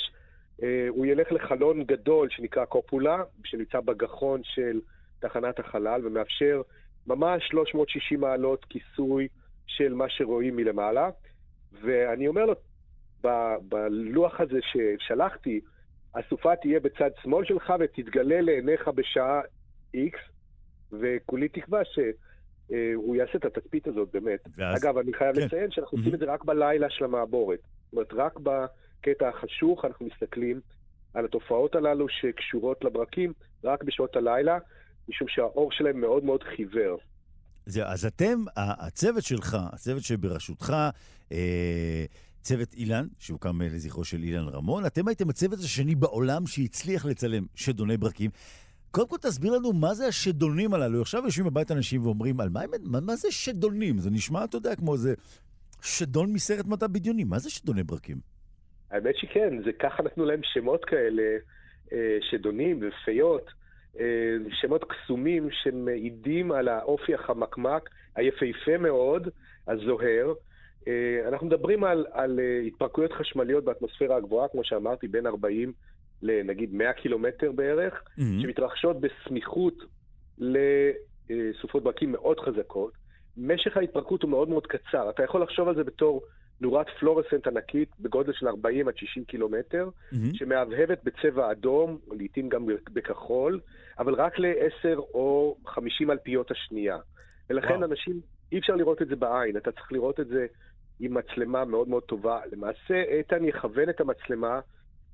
אה, הוא ילך לחלון גדול שנקרא קופולה, שנמצא בגחון של תחנת החלל, ומאפשר ממש 360 מעלות כיסוי של מה שרואים מלמעלה. ואני אומר לו, ב- בלוח הזה ששלחתי, הסופה תהיה בצד שמאל שלך ותתגלה לעיניך בשעה X, וכולי תקווה שהוא יעשה את התצפית הזאת באמת. ואז... אגב, אני חייב כן. לציין שאנחנו mm-hmm. עושים את זה רק בלילה של המעבורת. זאת אומרת, רק בקטע החשוך אנחנו מסתכלים על התופעות הללו שקשורות לברקים רק בשעות הלילה, משום שהאור שלהם מאוד מאוד חיוור. זה, אז אתם, הצוות שלך, הצוות שבראשותך, אה, צוות אילן, שהוקם לזכרו של אילן רמון, אתם הייתם הצוות השני בעולם שהצליח לצלם שדוני ברקים. קודם כל תסביר לנו מה זה השדונים הללו. עכשיו יושבים בבית אנשים ואומרים, על מה, מה, מה זה שדונים? זה נשמע, אתה יודע, כמו איזה שדון מסרט מדע בדיוני. מה זה שדוני ברקים? האמת שכן, זה ככה נתנו להם שמות כאלה, אה, שדונים ופיות. אה, שמות קסומים שמעידים על האופי החמקמק, היפהפה מאוד, הזוהר. אה, אנחנו מדברים על, על התפרקויות חשמליות באטמוספירה הגבוהה, כמו שאמרתי, בין 40 לנגיד 100 קילומטר בערך, mm-hmm. שמתרחשות בסמיכות לסופות ברקים מאוד חזקות. משך ההתפרקות הוא מאוד מאוד קצר. אתה יכול לחשוב על זה בתור נורת פלורסנט ענקית בגודל של 40 עד 60 קילומטר, mm-hmm. שמהבהבת בצבע אדום, לעיתים גם בכחול, אבל רק ל-10 או 50 אלפיות השנייה. ולכן וואו. אנשים, אי אפשר לראות את זה בעין, אתה צריך לראות את זה עם מצלמה מאוד מאוד טובה. למעשה, איתן יכוון את המצלמה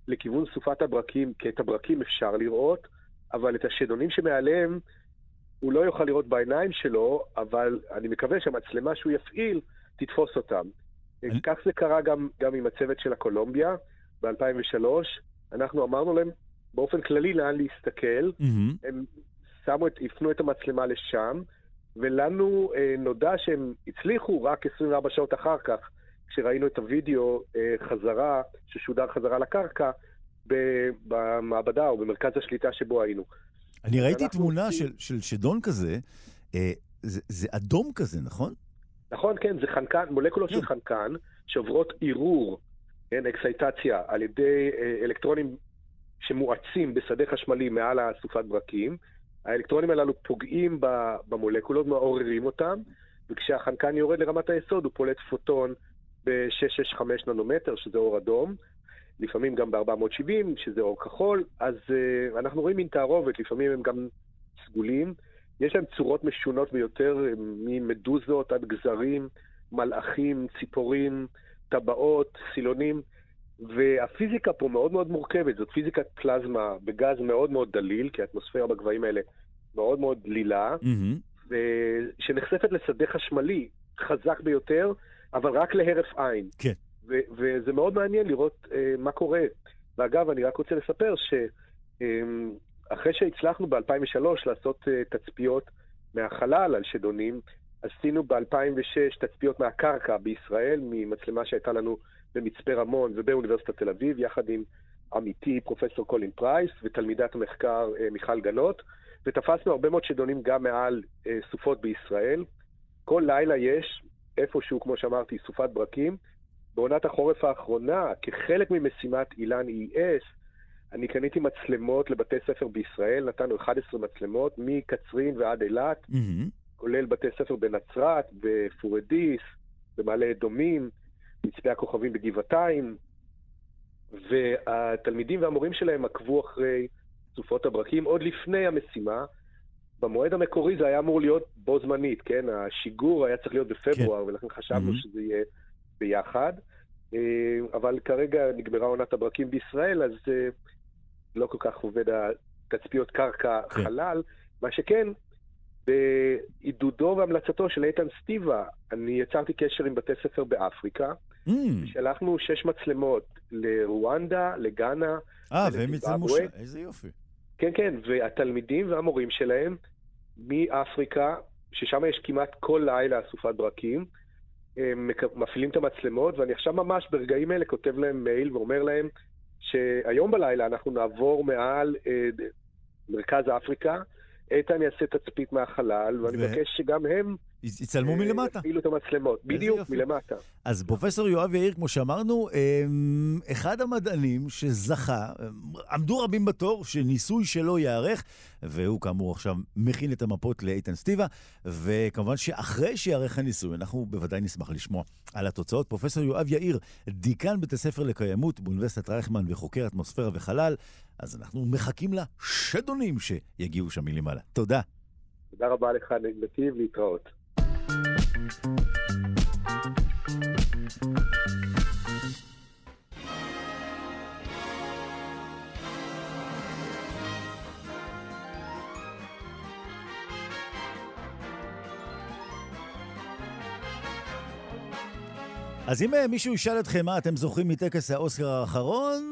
לכיוון סופת הברקים, כי את הברקים אפשר לראות, אבל את השדונים שמעליהם הוא לא יוכל לראות בעיניים שלו, אבל אני מקווה שהמצלמה שהוא יפעיל תתפוס אותם. אני... כך זה קרה גם, גם עם הצוות של הקולומביה ב-2003. אנחנו אמרנו להם באופן כללי לאן להסתכל. Mm-hmm. הם שמו את, הפנו את המצלמה לשם, ולנו אה, נודע שהם הצליחו רק 24 שעות אחר כך, כשראינו את הוידאו אה, חזרה, ששודר חזרה לקרקע, במעבדה או במרכז השליטה שבו היינו. אני ראיתי תמונה של, של שדון כזה, אה, זה, זה אדום כזה, נכון? נכון, כן, זה חנקן, מולקולות של. חנקן שעוברות ערעור, כן, אקסייטציה, על ידי אה, אלקטרונים שמואצים בשדה חשמלי מעל הסופת ברקים. האלקטרונים הללו פוגעים במולקולות, מעוררים אותם, וכשהחנקן יורד לרמת היסוד הוא פולט פוטון ב-665 ננומטר, שזה אור אדום, לפעמים גם ב-470, שזה אור כחול, אז uh, אנחנו רואים מין תערובת, לפעמים הם גם סגולים. יש להם צורות משונות ביותר, ממדוזות עד גזרים, מלאכים, ציפורים, טבעות, סילונים, והפיזיקה פה מאוד מאוד מורכבת, זאת פיזיקת פלזמה בגז מאוד מאוד דליל, כי האטמוספירה בגבהים האלה מאוד מאוד דלילה, mm-hmm. שנחשפת לשדה חשמלי חזק ביותר, אבל רק להרף עין. כן. ו- וזה מאוד מעניין לראות uh, מה קורה. ואגב, אני רק רוצה לספר ש... Um, אחרי שהצלחנו ב-2003 לעשות uh, תצפיות מהחלל על שדונים, עשינו ב-2006 תצפיות מהקרקע בישראל, ממצלמה שהייתה לנו במצפה רמון ובאוניברסיטת תל אביב, יחד עם עמיתי פרופסור קולין פרייס ותלמידת המחקר uh, מיכל גנות, ותפסנו הרבה מאוד שדונים גם מעל uh, סופות בישראל. כל לילה יש איפשהו, כמו שאמרתי, סופת ברקים. בעונת החורף האחרונה, כחלק ממשימת אילן ES, אני קניתי מצלמות לבתי ספר בישראל, נתנו 11 מצלמות, מקצרין ועד אילת, mm-hmm. כולל בתי ספר בנצרת, בפורדיס, במעלה אדומים, מצפה הכוכבים בגבעתיים, והתלמידים והמורים שלהם עקבו אחרי סופות הברקים עוד לפני המשימה. במועד המקורי זה היה אמור להיות בו זמנית, כן? השיגור היה צריך להיות בפברואר, כן. ולכן חשבנו mm-hmm. שזה יהיה ביחד. אה, אבל כרגע נגמרה עונת הברקים בישראל, אז אה, לא כל כך עובד התצפיות קרקע כן. חלל. מה שכן, בעידודו והמלצתו של איתן סטיבה, אני יצרתי קשר עם בתי ספר באפריקה, mm. שלחנו שש מצלמות לרואנדה, לגאנה, אה, והם יצלמו שם, איזה יופי. כן, כן, והתלמידים והמורים שלהם מאפריקה, ששם יש כמעט כל לילה אסופת ברקים, הם מפעילים את המצלמות, ואני עכשיו ממש ברגעים אלה כותב להם מייל ואומר להם שהיום בלילה אנחנו נעבור מעל אה, מרכז אפריקה, איתן יעשה תצפית מהחלל, ואני מבקש שגם הם... יצלמו אה, מלמטה. יפעילו את המצלמות, בדיוק. מלמטה. אז פרופסור יואב יאיר, כמו שאמרנו, אמ, אחד המדענים שזכה, עמדו רבים בתור שניסוי שלו ייערך, והוא כאמור עכשיו מכין את המפות לאיתן סטיבה, וכמובן שאחרי שייערך הניסוי, אנחנו בוודאי נשמח לשמוע על התוצאות. פרופסור יואב יאיר, דיקן בית הספר לקיימות באוניברסיטת רייכמן וחוקר אטמוספירה וחלל, אז אנחנו מחכים לשדונים שיגיעו שם מלמעלה. תודה. תודה רבה לך, נתיב, להתראות. אז אם אה, מישהו ישאל אתכם מה אתם זוכרים מטקס האוסקר האחרון,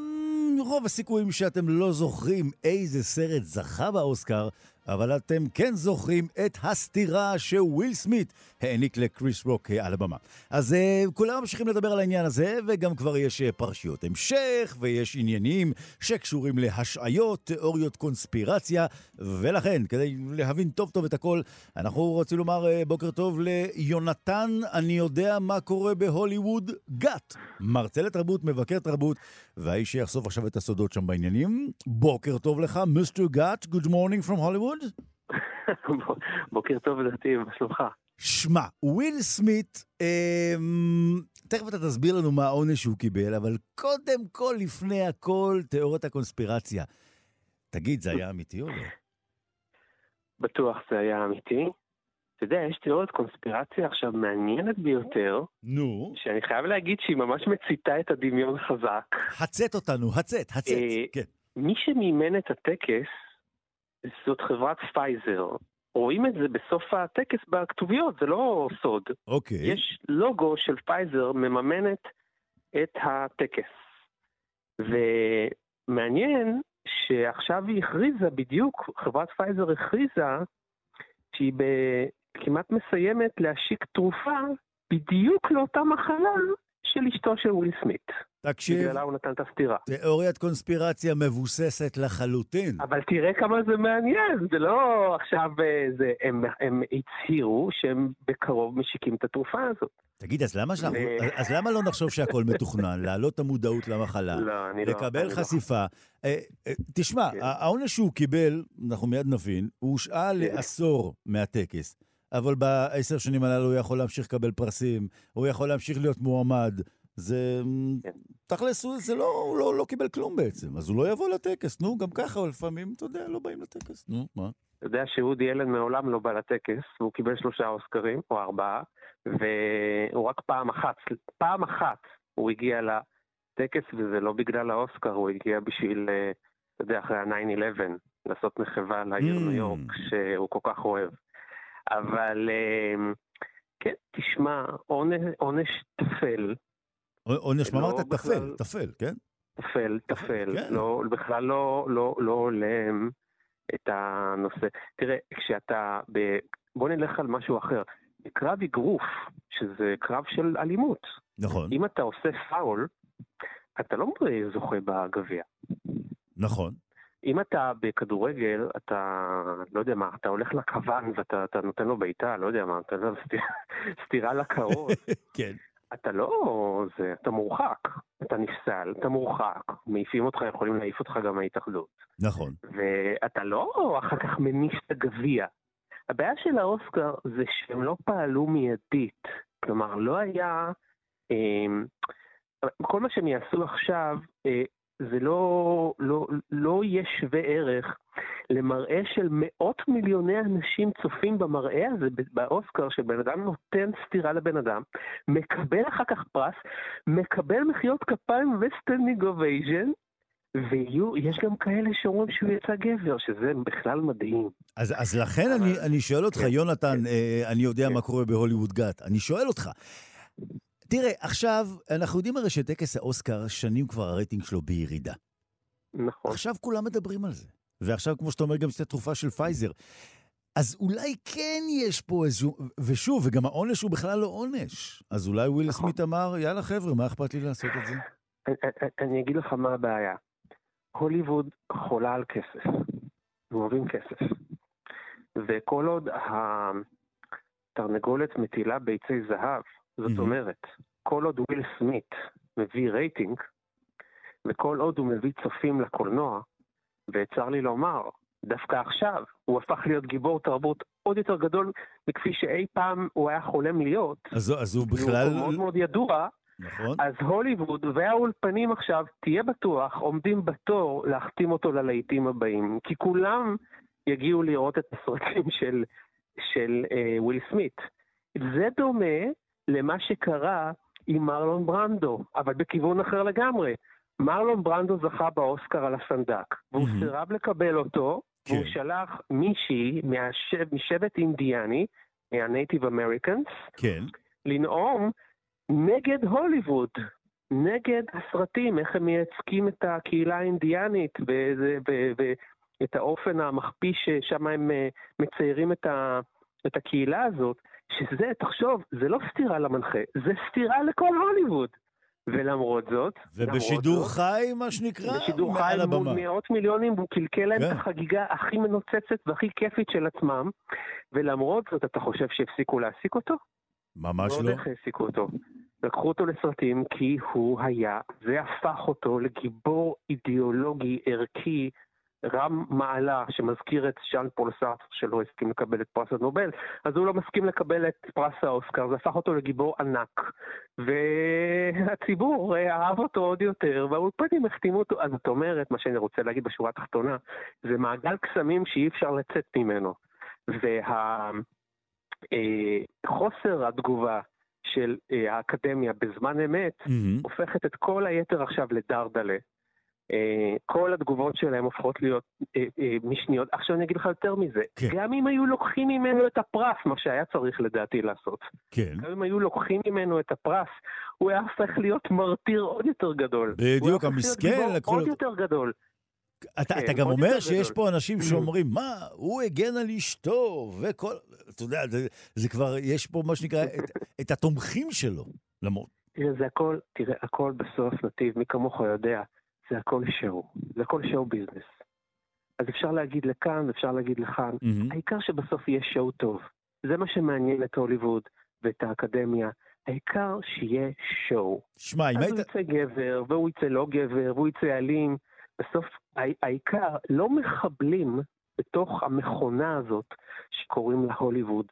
רוב הסיכויים שאתם לא זוכרים איזה סרט זכה באוסקר, אבל אתם כן זוכרים את הסתירה שוויל סמית העניק לקריס רוק על הבמה. אז uh, כולם ממשיכים לדבר על העניין הזה, וגם כבר יש uh, פרשיות המשך, ויש עניינים שקשורים להשעיות, תיאוריות קונספירציה, ולכן, כדי להבין טוב טוב את הכל, אנחנו רוצים לומר uh, בוקר טוב ליונתן, אני יודע מה קורה בהוליווד, גאט, מרצה לתרבות, מבקר תרבות, והאיש שיחשוף עכשיו את הסודות שם בעניינים. בוקר טוב לך, מיסטר גאט, Good morning from Hollywood. בוקר טוב לדעתי, מה שלומך? שמע, וויל סמית, אה, תכף אתה תסביר לנו מה העונש שהוא קיבל, אבל קודם כל, לפני הכל, תיאוריית הקונספירציה. תגיד, זה היה אמיתי או לא? בטוח זה היה אמיתי. אתה יודע, יש תיאוריית קונספירציה עכשיו מעניינת ביותר. נו. שאני חייב להגיד שהיא ממש מציתה את הדמיון חזק. הצת אותנו, הצת, הצת, אה, כן. מי שמימן את הטקס זאת חברת פייזר. רואים את זה בסוף הטקס בכתוביות, זה לא סוד. אוקיי. Okay. יש לוגו של פייזר מממנת את הטקס. ומעניין שעכשיו היא הכריזה בדיוק, חברת פייזר הכריזה שהיא כמעט מסיימת להשיק תרופה בדיוק לאותה מחלה של אשתו של וויל סמית. תקשיב, בגללה הוא נתן את הסתירה. תיאוריית קונספירציה מבוססת לחלוטין. אבל תראה כמה זה מעניין, זה לא עכשיו, אה, זה, הם, הם הצהירו שהם בקרוב משיקים את התרופה הזאת. תגיד, אז למה, שאנחנו, אז למה לא נחשוב שהכל מתוכנן? להעלות את המודעות למחלה, לא, אני לא, לקבל לא. חשיפה. לא. תשמע, כן. העונש שהוא קיבל, אנחנו מיד נבין, הוא הושעה כן. לעשור מהטקס. אבל בעשר שנים הללו הוא יכול להמשיך לקבל פרסים, הוא יכול להמשיך להיות מועמד. זה... כן. תכלס, זה לא, הוא לא, לא קיבל כלום בעצם, אז הוא לא יבוא לטקס, נו, גם ככה, לפעמים, אתה יודע, לא באים לטקס, נו, מה? אתה יודע שאודי אלן מעולם לא בא לטקס, והוא קיבל שלושה אוסקרים, או ארבעה, והוא רק פעם אחת, פעם אחת הוא הגיע לטקס, וזה לא בגלל האוסקר, הוא הגיע בשביל, אה, אתה יודע, אחרי ה-9-11, לעשות מחווה לעיר mm. ניו יורק, שהוא כל כך אוהב. אבל אה, כן, תשמע, עונש טפל. עונש, מה אמרת? טפל, טפל, כן? טפל, טפל. כן. לא, בכלל לא, לא, לא הולם את הנושא. תראה, כשאתה, ב... בוא נלך על משהו אחר. בקרב אגרוף, שזה קרב של אלימות. נכון. אם אתה עושה פאול, אתה לא זוכה בגביע. נכון. אם אתה בכדורגל, אתה, לא יודע מה, אתה הולך לכוון ואתה נותן לו בעיטה, לא יודע מה, אתה יודע, סטירה לקרות. כן. אתה לא, זה, אתה מורחק, אתה נפסל, אתה מורחק, מעיפים אותך, יכולים להעיף אותך גם מההתאחדות. נכון. ואתה לא אחר כך מניף את הגביע. הבעיה של האוסקר זה שהם לא פעלו מיידית. כלומר, לא היה... אה, כל מה שהם יעשו עכשיו, אה, זה לא, לא, לא יהיה שווה ערך למראה של מאות מיליוני אנשים צופים במראה הזה באוסקר, שבן אדם נותן סטירה לבן אדם, מקבל אחר כך פרס, מקבל מחיאות כפיים ו standing ovation, ויש גם כאלה שאומרים שהוא יצא גבר, שזה בכלל מדהים. אז, אז לכן. אני, אני שואל אותך, כן, יונתן, כן, אה, אני יודע כן. מה קורה בהוליווד גאט, אני שואל אותך, תראה, עכשיו, אנחנו יודעים הרי שטקס האוסקר, שנים כבר הרייטינג שלו בירידה. נכון. עכשיו כולם מדברים על זה. ועכשיו, כמו שאתה אומר, גם שתי תרופה של פייזר. אז אולי כן יש פה איזשהו... ושוב, וגם העונש הוא בכלל לא עונש. אז אולי וויל נכון. סמית אמר, יאללה חבר'ה, מה אכפת לי לעשות את זה? אני אגיד לך מה הבעיה. הוליווד חולה על כסף. הם אוהבים כסף. וכל עוד התרנגולת מטילה ביצי זהב, זאת אומרת, כל עוד וויל סמית מביא רייטינג, וכל עוד הוא מביא צופים לקולנוע, וצר לי לומר, דווקא עכשיו הוא הפך להיות גיבור תרבות עוד יותר גדול מכפי שאי פעם הוא היה חולם להיות. אז, אז הוא בכלל... הוא מאוד מאוד ידוע. נכון. אז הוליווד והאולפנים עכשיו, תהיה בטוח, עומדים בתור להחתים אותו ללהיטים הבאים. כי כולם יגיעו לראות את הסרטים של, של אה, וויל סמית. זה דומה למה שקרה עם מרלון ברנדו, אבל בכיוון אחר לגמרי. מרלון ברנדו זכה באוסקר על הסנדק, והוא mm-hmm. סירב לקבל אותו, כן. והוא שלח מישהי מהשב, משבט אינדיאני, מהנייטיב אמריקאנס, כן. לנאום נגד הוליווד, נגד הסרטים, איך הם מייצגים את הקהילה האינדיאנית, ואת האופן המחפיא ששם הם אה, מציירים את, ה, את הקהילה הזאת, שזה, תחשוב, זה לא סתירה למנחה, זה סתירה לכל הוליווד. ולמרות זאת... ובשידור זאת, חי, מה שנקרא, בשידור חי מול מאות מיליונים, והוא קלקל להם כן. את החגיגה הכי מנוצצת והכי כיפית של עצמם, ולמרות זאת, אתה חושב שהפסיקו להעסיק אותו? ממש לא. לא איך העסיקו אותו. לקחו אותו לסרטים כי הוא היה, זה הפך אותו לגיבור אידיאולוגי, ערכי, רם מעלה שמזכיר את ז'אן פול סארטר שלא הסכים לקבל את פרס הנובל, אז הוא לא מסכים לקבל את פרס האוסקר, זה הפך אותו לגיבור ענק. והציבור אהב אותו עוד יותר, והאולפנים החתימו אותו. אז זאת אומרת, מה שאני רוצה להגיד בשורה התחתונה, זה מעגל קסמים שאי אפשר לצאת ממנו. והחוסר וה, התגובה של אה, האקדמיה בזמן אמת, mm-hmm. הופכת את כל היתר עכשיו לדרדלה. אה, כל התגובות שלהם הופכות להיות אה, אה, משניות. עכשיו אני אגיד לך יותר מזה, כן. גם אם היו לוקחים ממנו את הפרס, מה שהיה צריך לדעתי לעשות, כן. גם אם היו לוקחים ממנו את הפרס, הוא היה הופך להיות מרטיר עוד יותר גדול. בדיוק, המסכן. לקחו... עוד יותר גדול. אתה, כן, אתה גם אומר שיש פה אנשים שאומרים, מה, הוא הגן על אשתו, וכל... אתה יודע, זה, זה כבר, יש פה מה שנקרא, את, את התומכים שלו, למרות. זה הכל, תראה, הכל בסוף נתיב, מי כמוך יודע. זה הכל שואו, זה הכל שואו ביזנס. אז אפשר להגיד לכאן ואפשר להגיד לכאן, mm-hmm. העיקר שבסוף יהיה שואו טוב. זה מה שמעניין את הוליווד ואת האקדמיה. העיקר שיהיה שואו. שמע, אם היית... אז הוא יצא גבר, והוא יצא לא גבר, והוא יצא אלים. בסוף העיקר, לא מחבלים בתוך המכונה הזאת שקוראים לה הוליווד.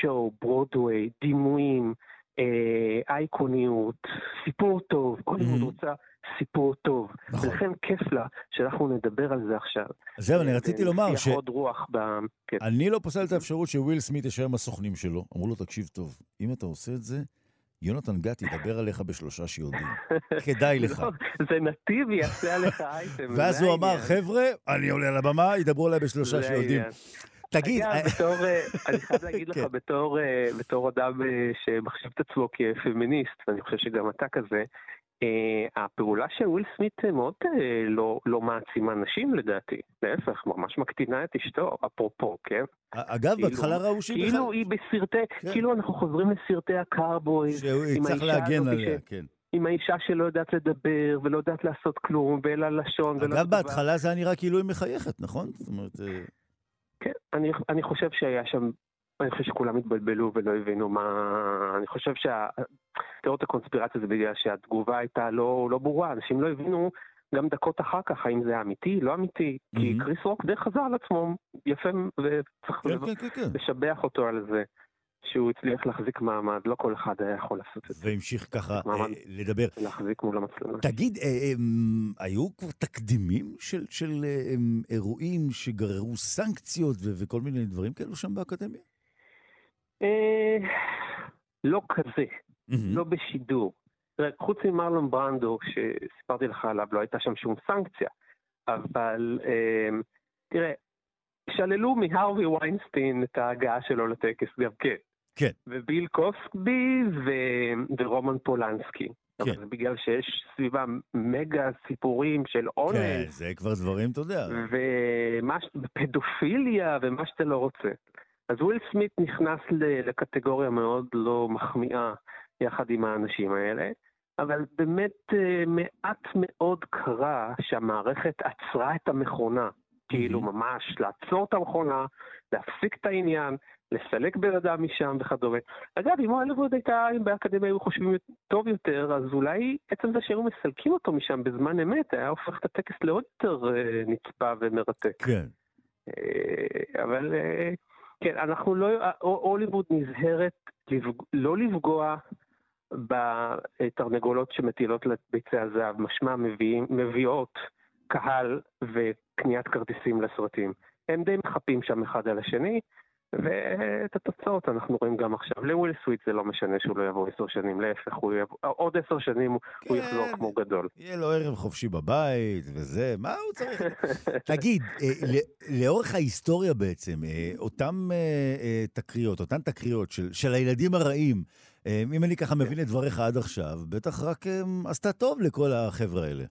שואו, ברודוויי, דימויים, אה, אייקוניות, סיפור טוב. הוליווד mm-hmm. רוצה סיפור טוב. נכון. ולכן כיף לה שאנחנו נדבר על זה עכשיו. זהו, אני רציתי לומר ש... עוד רוח ב... כן. אני לא פוסל את האפשרות שוויל סמית יישאר עם הסוכנים שלו. אמרו לו, תקשיב טוב, אם אתה עושה את זה, יונתן גת ידבר עליך בשלושה שיודעים. כדאי לך. לא, זה נתיב יעשה עליך אייטם. ואז הוא אמר, חבר'ה, אני עולה על הבמה, ידברו עליי בשלושה שיודעים. תגיד... בתור, אה, אני חייב להגיד לך, כן. בתור, אה, בתור אדם אה, שמחשיב את עצמו כפמיניסט, ואני חושב שגם אתה כזה, הפעולה של וויל סמית מאוד לא, לא מעצימה נשים לדעתי, להפך, ממש מקטינה את אשתו, אפרופו, כן? אגב, כאילו, בהתחלה ראו שהיא כאילו בכלל... היא בסרטי, כן. כאילו אנחנו חוזרים לסרטי הקארבוי. שהוא צריך להגן עליה. כן. עם האישה שלא יודעת לדבר ולא יודעת לעשות כלום, ואין לה לשון. אגב, בהתחלה זה היה נראה כאילו היא מחייכת, נכון? זאת אומרת... כן, אני, אני חושב שהיה שם אני חושב שכולם התבלבלו ולא הבינו מה... אני חושב שהתיאוריות הקונספירציה זה בגלל שהתגובה הייתה לא, לא ברורה, אנשים לא הבינו גם דקות אחר כך האם זה אמיתי, לא אמיתי, mm-hmm. כי קריס רוק די חזר על עצמו יפה וצריך כן, לב... כן, כן, לשבח אותו על זה. שהוא הצליח להחזיק מעמד, לא כל אחד היה יכול לעשות את זה. והמשיך ככה אה, לדבר. להחזיק מול המצלמה. תגיד, אה, אה, היו כבר תקדימים של, של אה, אירועים שגררו סנקציות ו- וכל מיני דברים כאלו שם באקדמיה? אה, לא כזה, לא בשידור. חוץ ממרלון ברנדו, שסיפרתי לך עליו, לא הייתה שם שום סנקציה. אבל תראה, שללו מהרווי ויינסטין את ההגעה שלו לטקס גם כן. כן. וביל קוסקבי ו... ורומן פולנסקי. כן. זה בגלל שיש סביבם מגה סיפורים של עונג. כן, זה כבר דברים, אתה יודע. ופדופיליה ומה שאתה לא רוצה. אז וויל סמית נכנס לקטגוריה מאוד לא מחמיאה יחד עם האנשים האלה, אבל באמת אה, מעט מאוד קרה שהמערכת עצרה את המכונה. כאילו ממש לעצור את המכונה, להפסיק את העניין, לסלק בן אדם משם וכדומה. אגב, אם הולווד הייתה, אם באקדמיה היו חושבים טוב יותר, אז אולי עצם זה שהיו מסלקים אותו משם בזמן אמת, היה הופך את הטקס לעוד יותר אה, נצפה ומרתק. כן. אה, אבל אה, כן, אנחנו לא, הוליווד נזהרת לפג... לא לפגוע בתרנגולות שמטילות לביצי הזהב, משמע מביאים, מביאות קהל וקניית כרטיסים לסרטים. הם די מחפים שם אחד על השני, ואת התוצאות אנחנו רואים גם עכשיו. לוויל סוויט זה לא משנה שהוא לא יבוא עשר שנים, להפך, הוא יבוא, עוד עשר שנים כן, הוא יחזור כמו גדול. יהיה לו ערב חופשי בבית וזה, מה הוא צריך? תגיד, אה, לאורך ההיסטוריה בעצם, אה, אותן אה, תקריות, אותן תקריות של, של הילדים הרעים, אם אני ככה מבין את דבריך עד עכשיו, בטח רק עשתה טוב לכל החבר'ה האלה.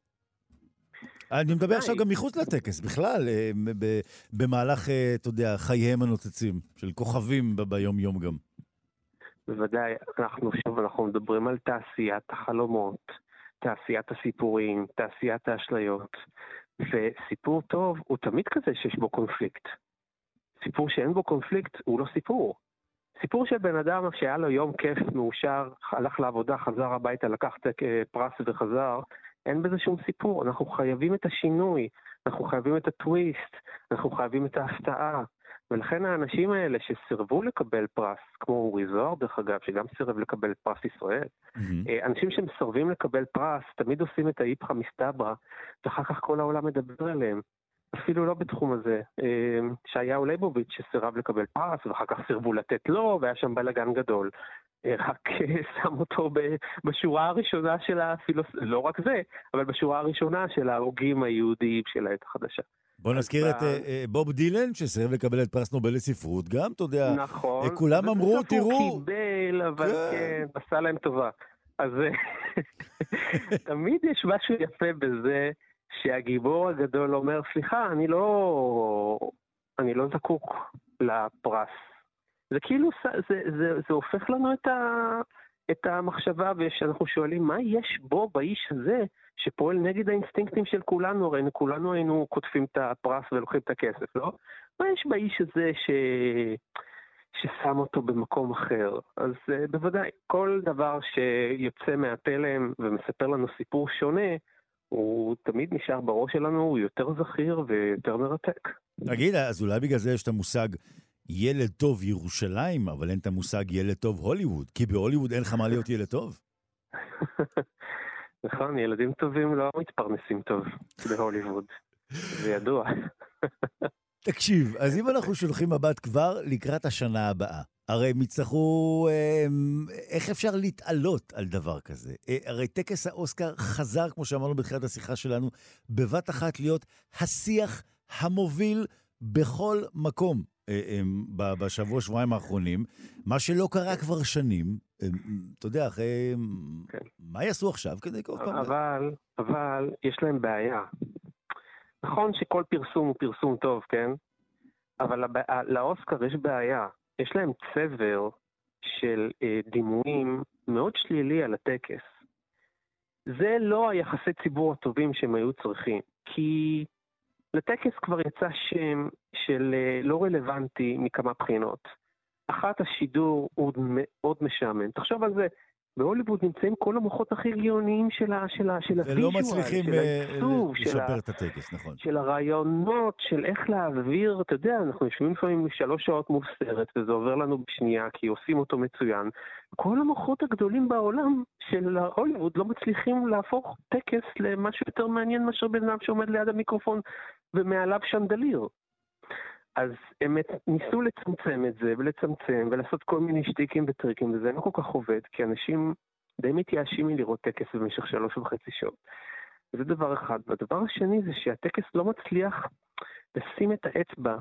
אני מדבר עכשיו גם מחוץ לטקס, בכלל, אה, במהלך, אה, אתה יודע, חייהם הנוצצים, של כוכבים ביום-יום גם. בוודאי, אנחנו שוב, אנחנו מדברים על תעשיית החלומות, תעשיית הסיפורים, תעשיית האשליות, וסיפור טוב הוא תמיד כזה שיש בו קונפליקט. סיפור שאין בו קונפליקט הוא לא סיפור. סיפור של בן אדם שהיה לו יום כיף, מאושר, הלך לעבודה, חזר הביתה, לקח אה, פרס וחזר, אין בזה שום סיפור, אנחנו חייבים את השינוי, אנחנו חייבים את הטוויסט, אנחנו חייבים את ההפתעה. ולכן האנשים האלה שסירבו לקבל פרס, כמו אורי זוהר דרך אגב, שגם סירב לקבל פרס ישראל, mm-hmm. אנשים שמסרבים לקבל פרס תמיד עושים את האיפכא מסתברא, ואחר כך כל העולם מדבר עליהם. אפילו לא בתחום הזה. אה, שהיה ליבוביץ' שסירב לקבל פרס, ואחר כך סירבו לתת לו, והיה שם בלאגן גדול. רק שם אותו בשורה הראשונה של הפילוסופיה, לא רק זה, אבל בשורה הראשונה של ההוגים היהודיים של העת החדשה. בוא נזכיר את אה, אה, בוב דילן, שסירב לקבל את פרס נובל לספרות גם, אתה יודע. נכון. אה, כולם אמרו, תראו... הוא קיבל, אבל כן, כן עשה להם טובה. אז תמיד יש משהו יפה בזה שהגיבור הגדול אומר, סליחה, אני לא... אני לא זקוק לפרס. זה כאילו, זה, זה, זה זה הופך לנו את, ה, את המחשבה, ושאנחנו שואלים, מה יש בו, באיש הזה, שפועל נגד האינסטינקטים של כולנו? הרי כולנו היינו קוטפים את הפרס ולוקחים את הכסף, לא? מה יש באיש הזה ש... ששם אותו במקום אחר? אז uh, בוודאי, כל דבר שיוצא מהתלם ומספר לנו סיפור שונה, הוא תמיד נשאר בראש שלנו, הוא יותר זכיר ויותר מרתק. תגיד, אז אולי בגלל זה יש את המושג ילד טוב ירושלים, אבל אין את המושג ילד טוב הוליווד, כי בהוליווד אין לך מה להיות ילד טוב. נכון, ילדים טובים לא מתפרנסים טוב בהוליווד, זה ידוע. תקשיב, אז אם אנחנו שולחים מבט כבר לקראת השנה הבאה, הרי הם יצטרכו, אמ, איך אפשר להתעלות על דבר כזה? אה, הרי טקס האוסקר חזר, כמו שאמרנו בתחילת השיחה שלנו, בבת אחת להיות השיח המוביל בכל מקום. אה, בשבוע, שבועיים האחרונים, מה שלא קרה כבר שנים. אתה יודע, אחרי... כן. מה יעשו עכשיו כדי לקרוא פעם? אבל, אבל יש להם בעיה. נכון שכל פרסום הוא פרסום טוב, כן? אבל לאוסקר יש בעיה. יש להם צבר של אה, דימויים מאוד שלילי על הטקס. זה לא היחסי ציבור הטובים שהם היו צריכים. כי לטקס כבר יצא שם של אה, לא רלוונטי מכמה בחינות. אחת, השידור הוא מאוד משעמם. תחשוב על זה, בהוליווד נמצאים כל המוחות הכי גאוניים של, ה visual, ולא מצליחים אה, לשפר את הטקס, נכון. של הרעיונות, של איך להעביר, אתה יודע, אנחנו יושבים לפעמים שלוש שעות מול סרט, וזה עובר לנו בשנייה, כי עושים אותו מצוין. כל המוחות הגדולים בעולם של הוליווד לא מצליחים להפוך טקס למשהו יותר מעניין מאשר בן אדם שעומד ליד המיקרופון ומעליו שנדליר. אז הם ניסו לצמצם את זה ולצמצם ולעשות כל מיני שטיקים וטריקים וזה לא כל כך עובד כי אנשים די מתייאשים מלראות טקס במשך שלוש וחצי שעות. זה דבר אחד. והדבר השני זה שהטקס לא מצליח לשים את האצבע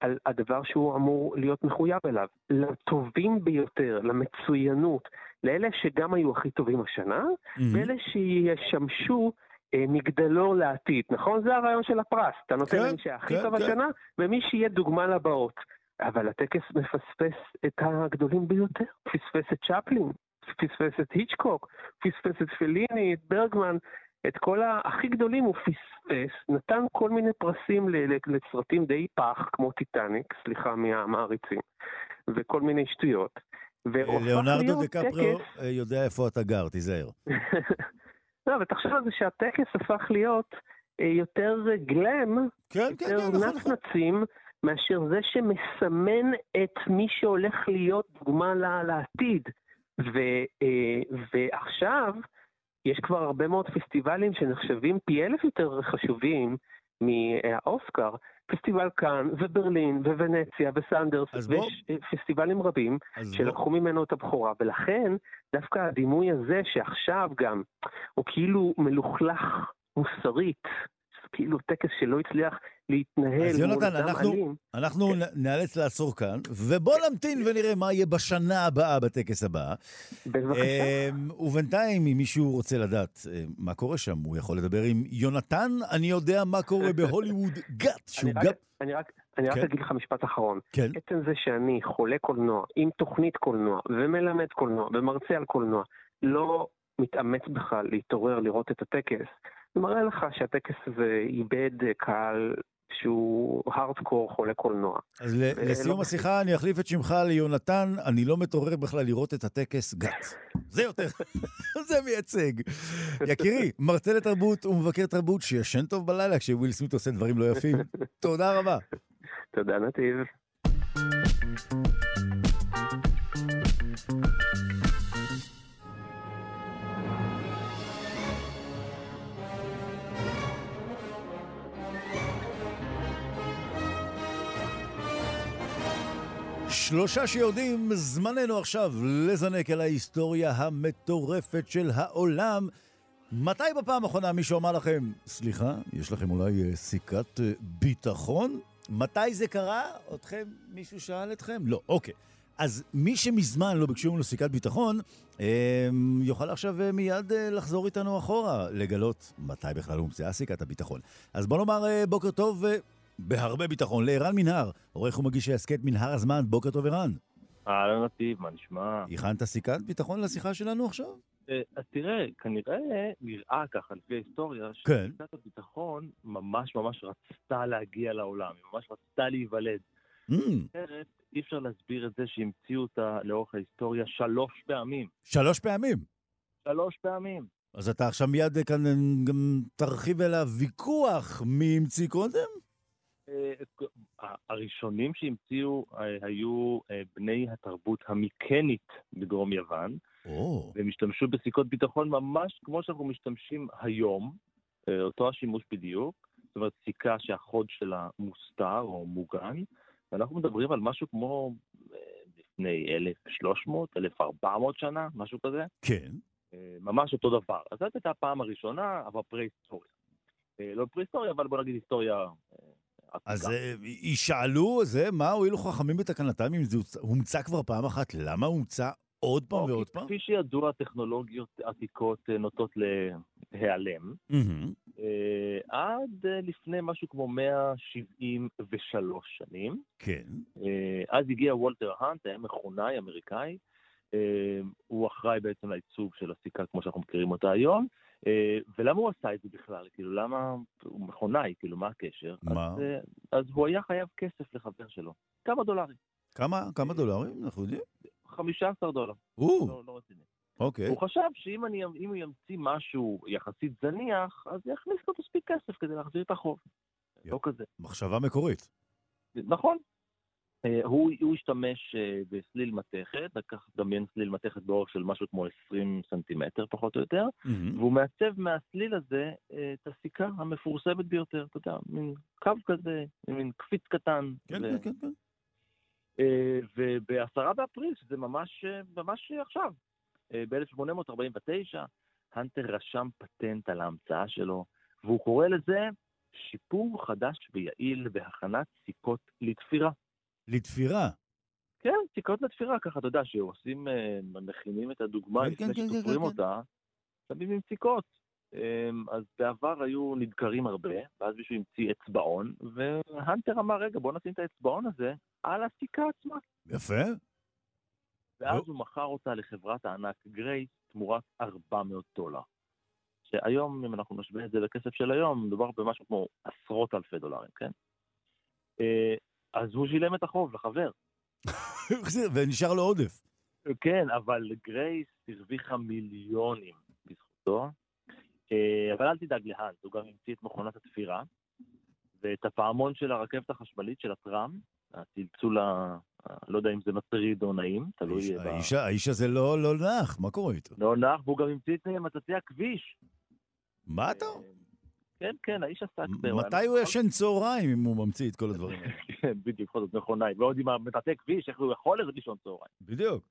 על הדבר שהוא אמור להיות מחויב אליו. לטובים ביותר, למצוינות, לאלה שגם היו הכי טובים השנה, mm-hmm. ואלה שישמשו מגדלור לעתיד, נכון? זה הרעיון של הפרס. אתה נותן כן, למי שהכי כן, טוב כן. השנה, ומי שיהיה דוגמה לבאות. אבל הטקס מפספס את הגדולים ביותר. פספס את צ'פלין, פספס את היצ'קוק, פספס את פליני, את ברגמן, את כל הכי גדולים הוא פספס, נתן כל מיני פרסים לסרטים די פח, כמו טיטניק, סליחה מהמעריצים, וכל מיני שטויות. ליאונרדו דקפריו טקס... יודע איפה אתה גר, תיזהר. לא, אבל תחשוב על זה שהטקס הפך להיות אה, יותר גלם, כן, כן, יותר כן, נצנצים, נכון. מאשר זה שמסמן את מי שהולך להיות דוגמה לעתיד. ו, אה, ועכשיו, יש כבר הרבה מאוד פסטיבלים שנחשבים פי אלף יותר חשובים מהאוסקר, פסטיבל קאן וברלין וונציה וסנדנס, ויש בוא... פסטיבלים רבים שלקחו בוא... ממנו את הבכורה, ולכן דווקא הדימוי הזה שעכשיו גם הוא כאילו מלוכלך מוסרית, כאילו טקס שלא הצליח להתנהל אז יונתן, אנחנו, אנחנו כן. נאלץ לעצור כאן, ובוא נמתין ונראה מה יהיה בשנה הבאה בטקס הבא. בבקשה. אמ, ובינתיים, אם מישהו רוצה לדעת אה, מה קורה שם, הוא יכול לדבר עם יונתן, אני יודע מה קורה בהוליווד גאט, שהוא גם... אני רק, אני רק כן. אגיד לך משפט אחרון. כן. עצם זה שאני חולה קולנוע, עם תוכנית קולנוע, ומלמד קולנוע, ומרצה על קולנוע, לא מתאמץ בכלל להתעורר לראות את הטקס, זה מראה לך שהטקס הזה איבד קהל שהוא הארדקור חולה קולנוע. אז לסיום לא השיחה אני אחליף את שמך ליונתן, אני לא מתעורר בכלל לראות את הטקס גת. זה יותר, זה מייצג. יקירי, מרצה לתרבות ומבקר תרבות שישן טוב בלילה כשוויל סמית עושה דברים לא יפים. תודה רבה. תודה נתיב. שלושה שיודעים, זמננו עכשיו לזנק על ההיסטוריה המטורפת של העולם. מתי בפעם האחרונה מישהו אמר לכם, סליחה, יש לכם אולי אה, סיכת אה, ביטחון? מתי זה קרה? אתכם, מישהו שאל אתכם? לא, אוקיי. אז מי שמזמן לא ביקשו ממנו סיכת ביטחון, אה, יוכל עכשיו מיד לחזור איתנו אחורה, לגלות מתי בכלל הומצאה סיכת הביטחון. אז בוא נאמר בוקר טוב בהרבה ביטחון לערן מנהר, עורך ומגיש ההסכת מנהר הזמן. בוקר טוב, ערן. אהלן נתיב, מה נשמע? הכנת סיכת ביטחון לשיחה שלנו עכשיו? אה, אז תראה, כנראה נראה ככה, לפי ההיסטוריה, כן. שסיכת הביטחון ממש ממש רצתה להגיע לעולם, היא ממש רצתה להיוולד. Mm. אחרת, אי אפשר להסביר את זה שהמציאו אותה לאורך ההיסטוריה שלוש פעמים. שלוש פעמים? שלוש פעמים. אז אתה עכשיו מיד כאן גם תרחיב אל הוויכוח מי המציא קודם? אה, הראשונים שהמציאו אה, היו אה, בני התרבות המיקנית בדרום יוון. והם השתמשו בסיכות ביטחון ממש כמו שאנחנו משתמשים היום, אותו השימוש בדיוק. זאת אומרת, סיכה שהחוד שלה מוסתר או מוגן. ואנחנו מדברים על משהו כמו לפני 1,300, 1,400 שנה, משהו כזה. כן. ממש אותו דבר. אז זאת הייתה הפעם הראשונה, אבל פרה-היסטוריה. לא פרה-היסטוריה, אבל בוא נגיד היסטוריה אז אה, ישאלו, זה, מה הועילו חכמים בתקנתם אם זה הומצא כבר פעם אחת? למה הומצא עוד פעם ועוד פעם? כפי שידוע, טכנולוגיות עתיקות אה, נוטות להיעלם. אה, עד לפני משהו כמו 173 שנים. כן. אז הגיע וולטר האנט, היה מכונאי אמריקאי. הוא אחראי בעצם לעיצוב של הסיכה כמו שאנחנו מכירים אותה היום. אה, ולמה הוא עשה את זה בכלל? כאילו, למה... הוא מכונאי, כאילו, מה הקשר? מה? אז, אה, אז הוא היה חייב כסף לחבר שלו. כמה דולרים. כמה? כמה דולרים? אנחנו יודעים? 15 דולר. או! לא, לא רציני. אוקיי. הוא חשב שאם אני, הוא ימציא משהו יחסית זניח, אז יכניס לו מספיק כסף כדי להחזיר את החוב. לא כזה. מחשבה מקורית. נכון, הוא, הוא השתמש אה, בסליל מתכת, לקח, דמיין סליל מתכת באורך של משהו כמו 20 סנטימטר פחות או יותר, mm-hmm. והוא מעצב מהסליל הזה אה, את הסיכה המפורסמת ביותר, אתה יודע, מין קו כזה, מין קפיץ קטן. כן, ו... כן, כן, כן. ובעשרה באפריל, שזה ממש, ממש עכשיו, ב-1849 הנטר רשם פטנט על ההמצאה שלו, והוא קורא לזה שיפור חדש ויעיל בהכנת סיכות לתפירה. לתפירה? כן, סיכות לתפירה, ככה אתה יודע, שעושים, אה, מכינים את הדוגמה כן, לפני כן, כן, שתופרים כן, אותה, שמים עם סיכות. אמ, אז בעבר היו נדקרים הרבה, ואז מישהו המציא אצבעון, והנטר אמר, רגע, בוא נשים את האצבעון הזה על הסיכה עצמה. יפה. ואז הוא מכר אותה לחברת הענק גרייס תמורת 400 דולר. שהיום, אם אנחנו נשווה את זה לכסף של היום, מדובר במשהו כמו עשרות אלפי דולרים, כן? אז הוא שילם את החוב לחבר. ונשאר לו עודף. כן, אבל גרייס הרוויחה מיליונים בזכותו. אה, אבל אל תדאג להאנט, הוא גם המציא את מכונת התפירה, ואת הפעמון של הרכבת החשמלית של הטראם, הצלצול ה... לא יודע אם זה מטריד או נעים, תלוי... האיש, ב... האיש הזה לא, לא נח, מה קורה איתו? לא נח, והוא גם המציא את מצצי הכביש. מה אתה? כן, כן, האיש עסק ב... מתי הוא ישן צהריים אם הוא ממציא את כל הדברים האלה? כן, בדיוק, בכל זאת מכונאי. ועוד עם המטאטא כביש, איך הוא יכול לישון צהריים. בדיוק.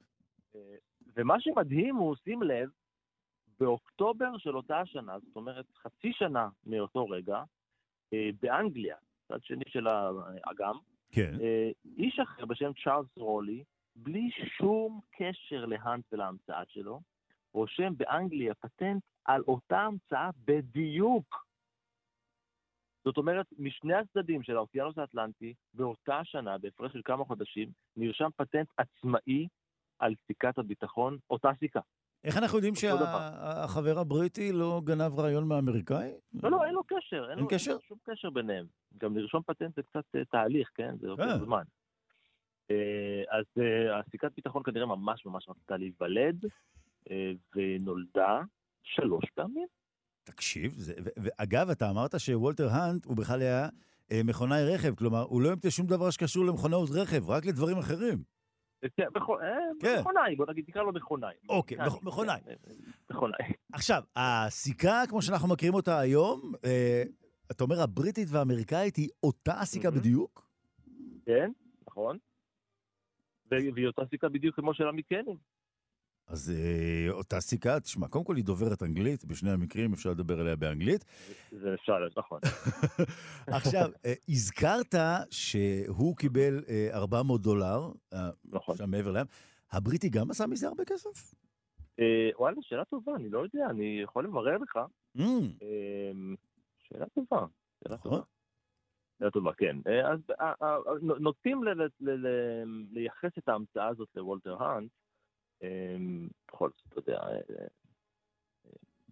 אה, ומה שמדהים הוא, שים לב, באוקטובר של אותה השנה, זאת אומרת חצי שנה מאותו רגע, אה, באנגליה, צד שני של האגם, כן. אה, איש אחר בשם צ'ארלס רולי, בלי שום קשר להאנט ולהמצאה שלו, רושם באנגליה פטנט על אותה המצאה בדיוק. זאת אומרת, משני הצדדים של האוקיינוס האטלנטי, באותה השנה, בהפרש של כמה חודשים, נרשם פטנט עצמאי על סיכת הביטחון, אותה סיכה. איך אנחנו יודעים שהחבר הבריטי לא גנב רעיון מהאמריקאי? לא, לא, אין לו קשר. אין, קשר? אין שום קשר ביניהם. גם לרשום פטנט זה קצת אה, תהליך, כן? זה לוקח אה. זמן. אה, אז הסיכת ביטחון כנראה ממש ממש רצתה להיוולד, ונולדה שלוש פעמים. תקשיב, זה, ואגב, אתה אמרת שוולטר האנט הוא בכלל היה מכונאי רכב, כלומר, הוא לא המציא שום דבר שקשור למכונאות רכב, רק לדברים אחרים. כן, כן. מכונאי, בוא נגיד, תקרא לו מכונאי. אוקיי, מכונאי. כן, מכונאי. עכשיו, הסיכה, כמו שאנחנו מכירים אותה היום, אה, אתה אומר, הבריטית והאמריקאית היא אותה הסיכה בדיוק? כן, נכון. והיא אותה סיכה בדיוק כמו של המקנים. אז אה, אותה סיכה, תשמע, קודם כל היא דוברת אנגלית, בשני המקרים אפשר לדבר עליה באנגלית. זה אפשר, נכון. עכשיו, אה, הזכרת שהוא קיבל אה, 400 דולר, אה, נכון. שם מעבר לים. הבריטי גם עשה מזה הרבה כסף? וואלה, שאלה טובה, אני לא יודע, אני יכול לברר לך. Mm. אה, שאלה טובה, שאלה נכון. טובה. שאלה טובה, כן. אז נוטים לייחס את ההמצאה הזאת לוולטר האנט, אמ, בכל זאת, אתה יודע, אה, אה,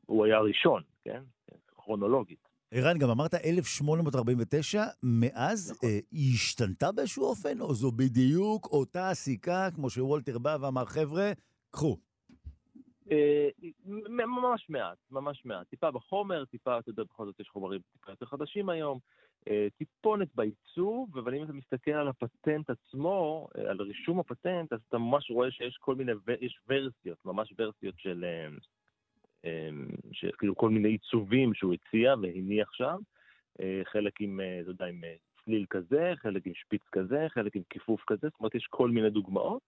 הוא היה הראשון, כן? כרונולוגית. ערן, גם אמרת 1849, מאז נכון. אה, היא השתנתה באיזשהו אופן, או זו בדיוק אותה סיכה, כמו שוולטר בא ואמר, חבר'ה, קחו. אה, ממש מעט, ממש מעט. טיפה בחומר, טיפה, אתה יודע, בכל זאת יש חומרים טיפה יותר חדשים היום. אה, טיפונת בעיצוב, אבל אם אתה מסתכל על הפטנט עצמו, אה, על רישום הפטנט, אז אתה ממש רואה שיש כל מיני, יש ורסיות, ממש ורסיות של, של כאילו כל מיני עיצובים שהוא הציע והניח שם, חלק עם, אתה יודע, עם צליל כזה, חלק עם שפיץ כזה, חלק עם כיפוף כזה, זאת אומרת, יש כל מיני דוגמאות.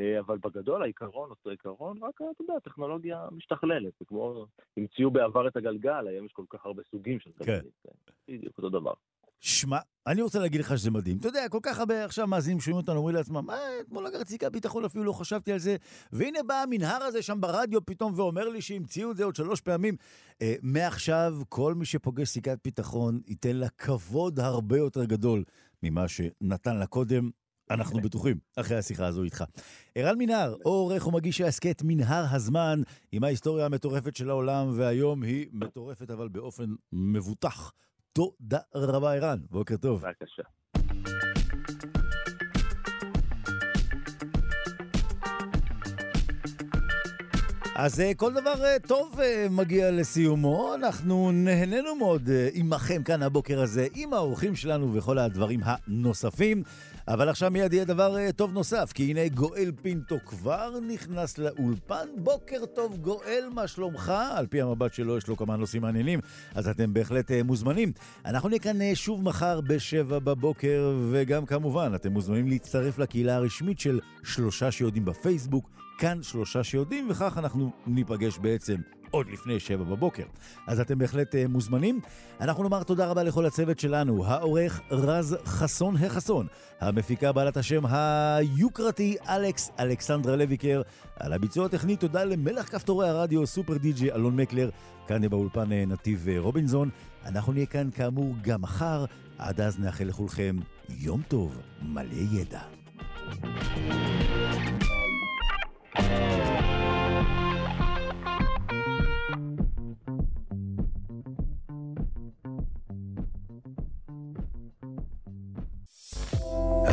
אה, אבל בגדול העיקרון אותו עיקרון, רק אתה יודע, הטכנולוגיה משתכללת, זה כמו, המציאו בעבר את הגלגל, היום יש כל כך הרבה סוגים של גלגלים, כן. כן. בדיוק אותו דבר. שמע, אני רוצה להגיד לך שזה מדהים. אתה יודע, כל כך הרבה עכשיו מאזינים שומעים אותנו, אומרים לעצמם, מה, אתמול לקחתי סיכת ביטחון, אפילו לא חשבתי על זה. והנה בא המנהר הזה שם ברדיו פתאום ואומר לי שהמציאו את זה עוד שלוש פעמים. אה, מעכשיו, כל מי שפוגש סיכת ביטחון, ייתן לה כבוד הרבה יותר גדול ממה שנתן לה קודם. אנחנו בטוחים, אחרי השיחה הזו איתך. ערן מנהר, עורך ומגיש ההסכת מנהר הזמן, עם ההיסטוריה המטורפת של העולם, והיום היא מטורפת אבל באופן מבוטח. תודה רבה, ערן. בוקר טוב. בבקשה. אז אה, כל דבר אה, טוב אה, מגיע לסיומו. אנחנו נהנינו מאוד עמכם כאן הבוקר הזה, עם האורחים שלנו וכל הדברים הנוספים. אבל עכשיו מיד יהיה דבר uh, טוב נוסף, כי הנה גואל פינטו כבר נכנס לאולפן. בוקר טוב, גואל, מה שלומך? על פי המבט שלו יש לו כמה נושאים מעניינים, אז אתם בהחלט uh, מוזמנים. אנחנו נהיה כאן uh, שוב מחר בשבע בבוקר, וגם כמובן, אתם מוזמנים להצטרף לקהילה הרשמית של שלושה שיודעים בפייסבוק, כאן שלושה שיודעים, וכך אנחנו ניפגש בעצם עוד לפני שבע בבוקר. אז אתם בהחלט uh, מוזמנים. אנחנו נאמר תודה רבה לכל הצוות שלנו, העורך רז חסון החסון, המפיקה בעלת השם היוקרתי אלכס אלכסנדרה לויקר, על הביצוע הטכני תודה למלך כפתורי הרדיו סופר די.ג'י אלון מקלר, כאן באולפן אה, נתיב אה, רובינזון. אנחנו נהיה כאן כאמור גם מחר, עד אז נאחל לכולכם יום טוב, מלא ידע.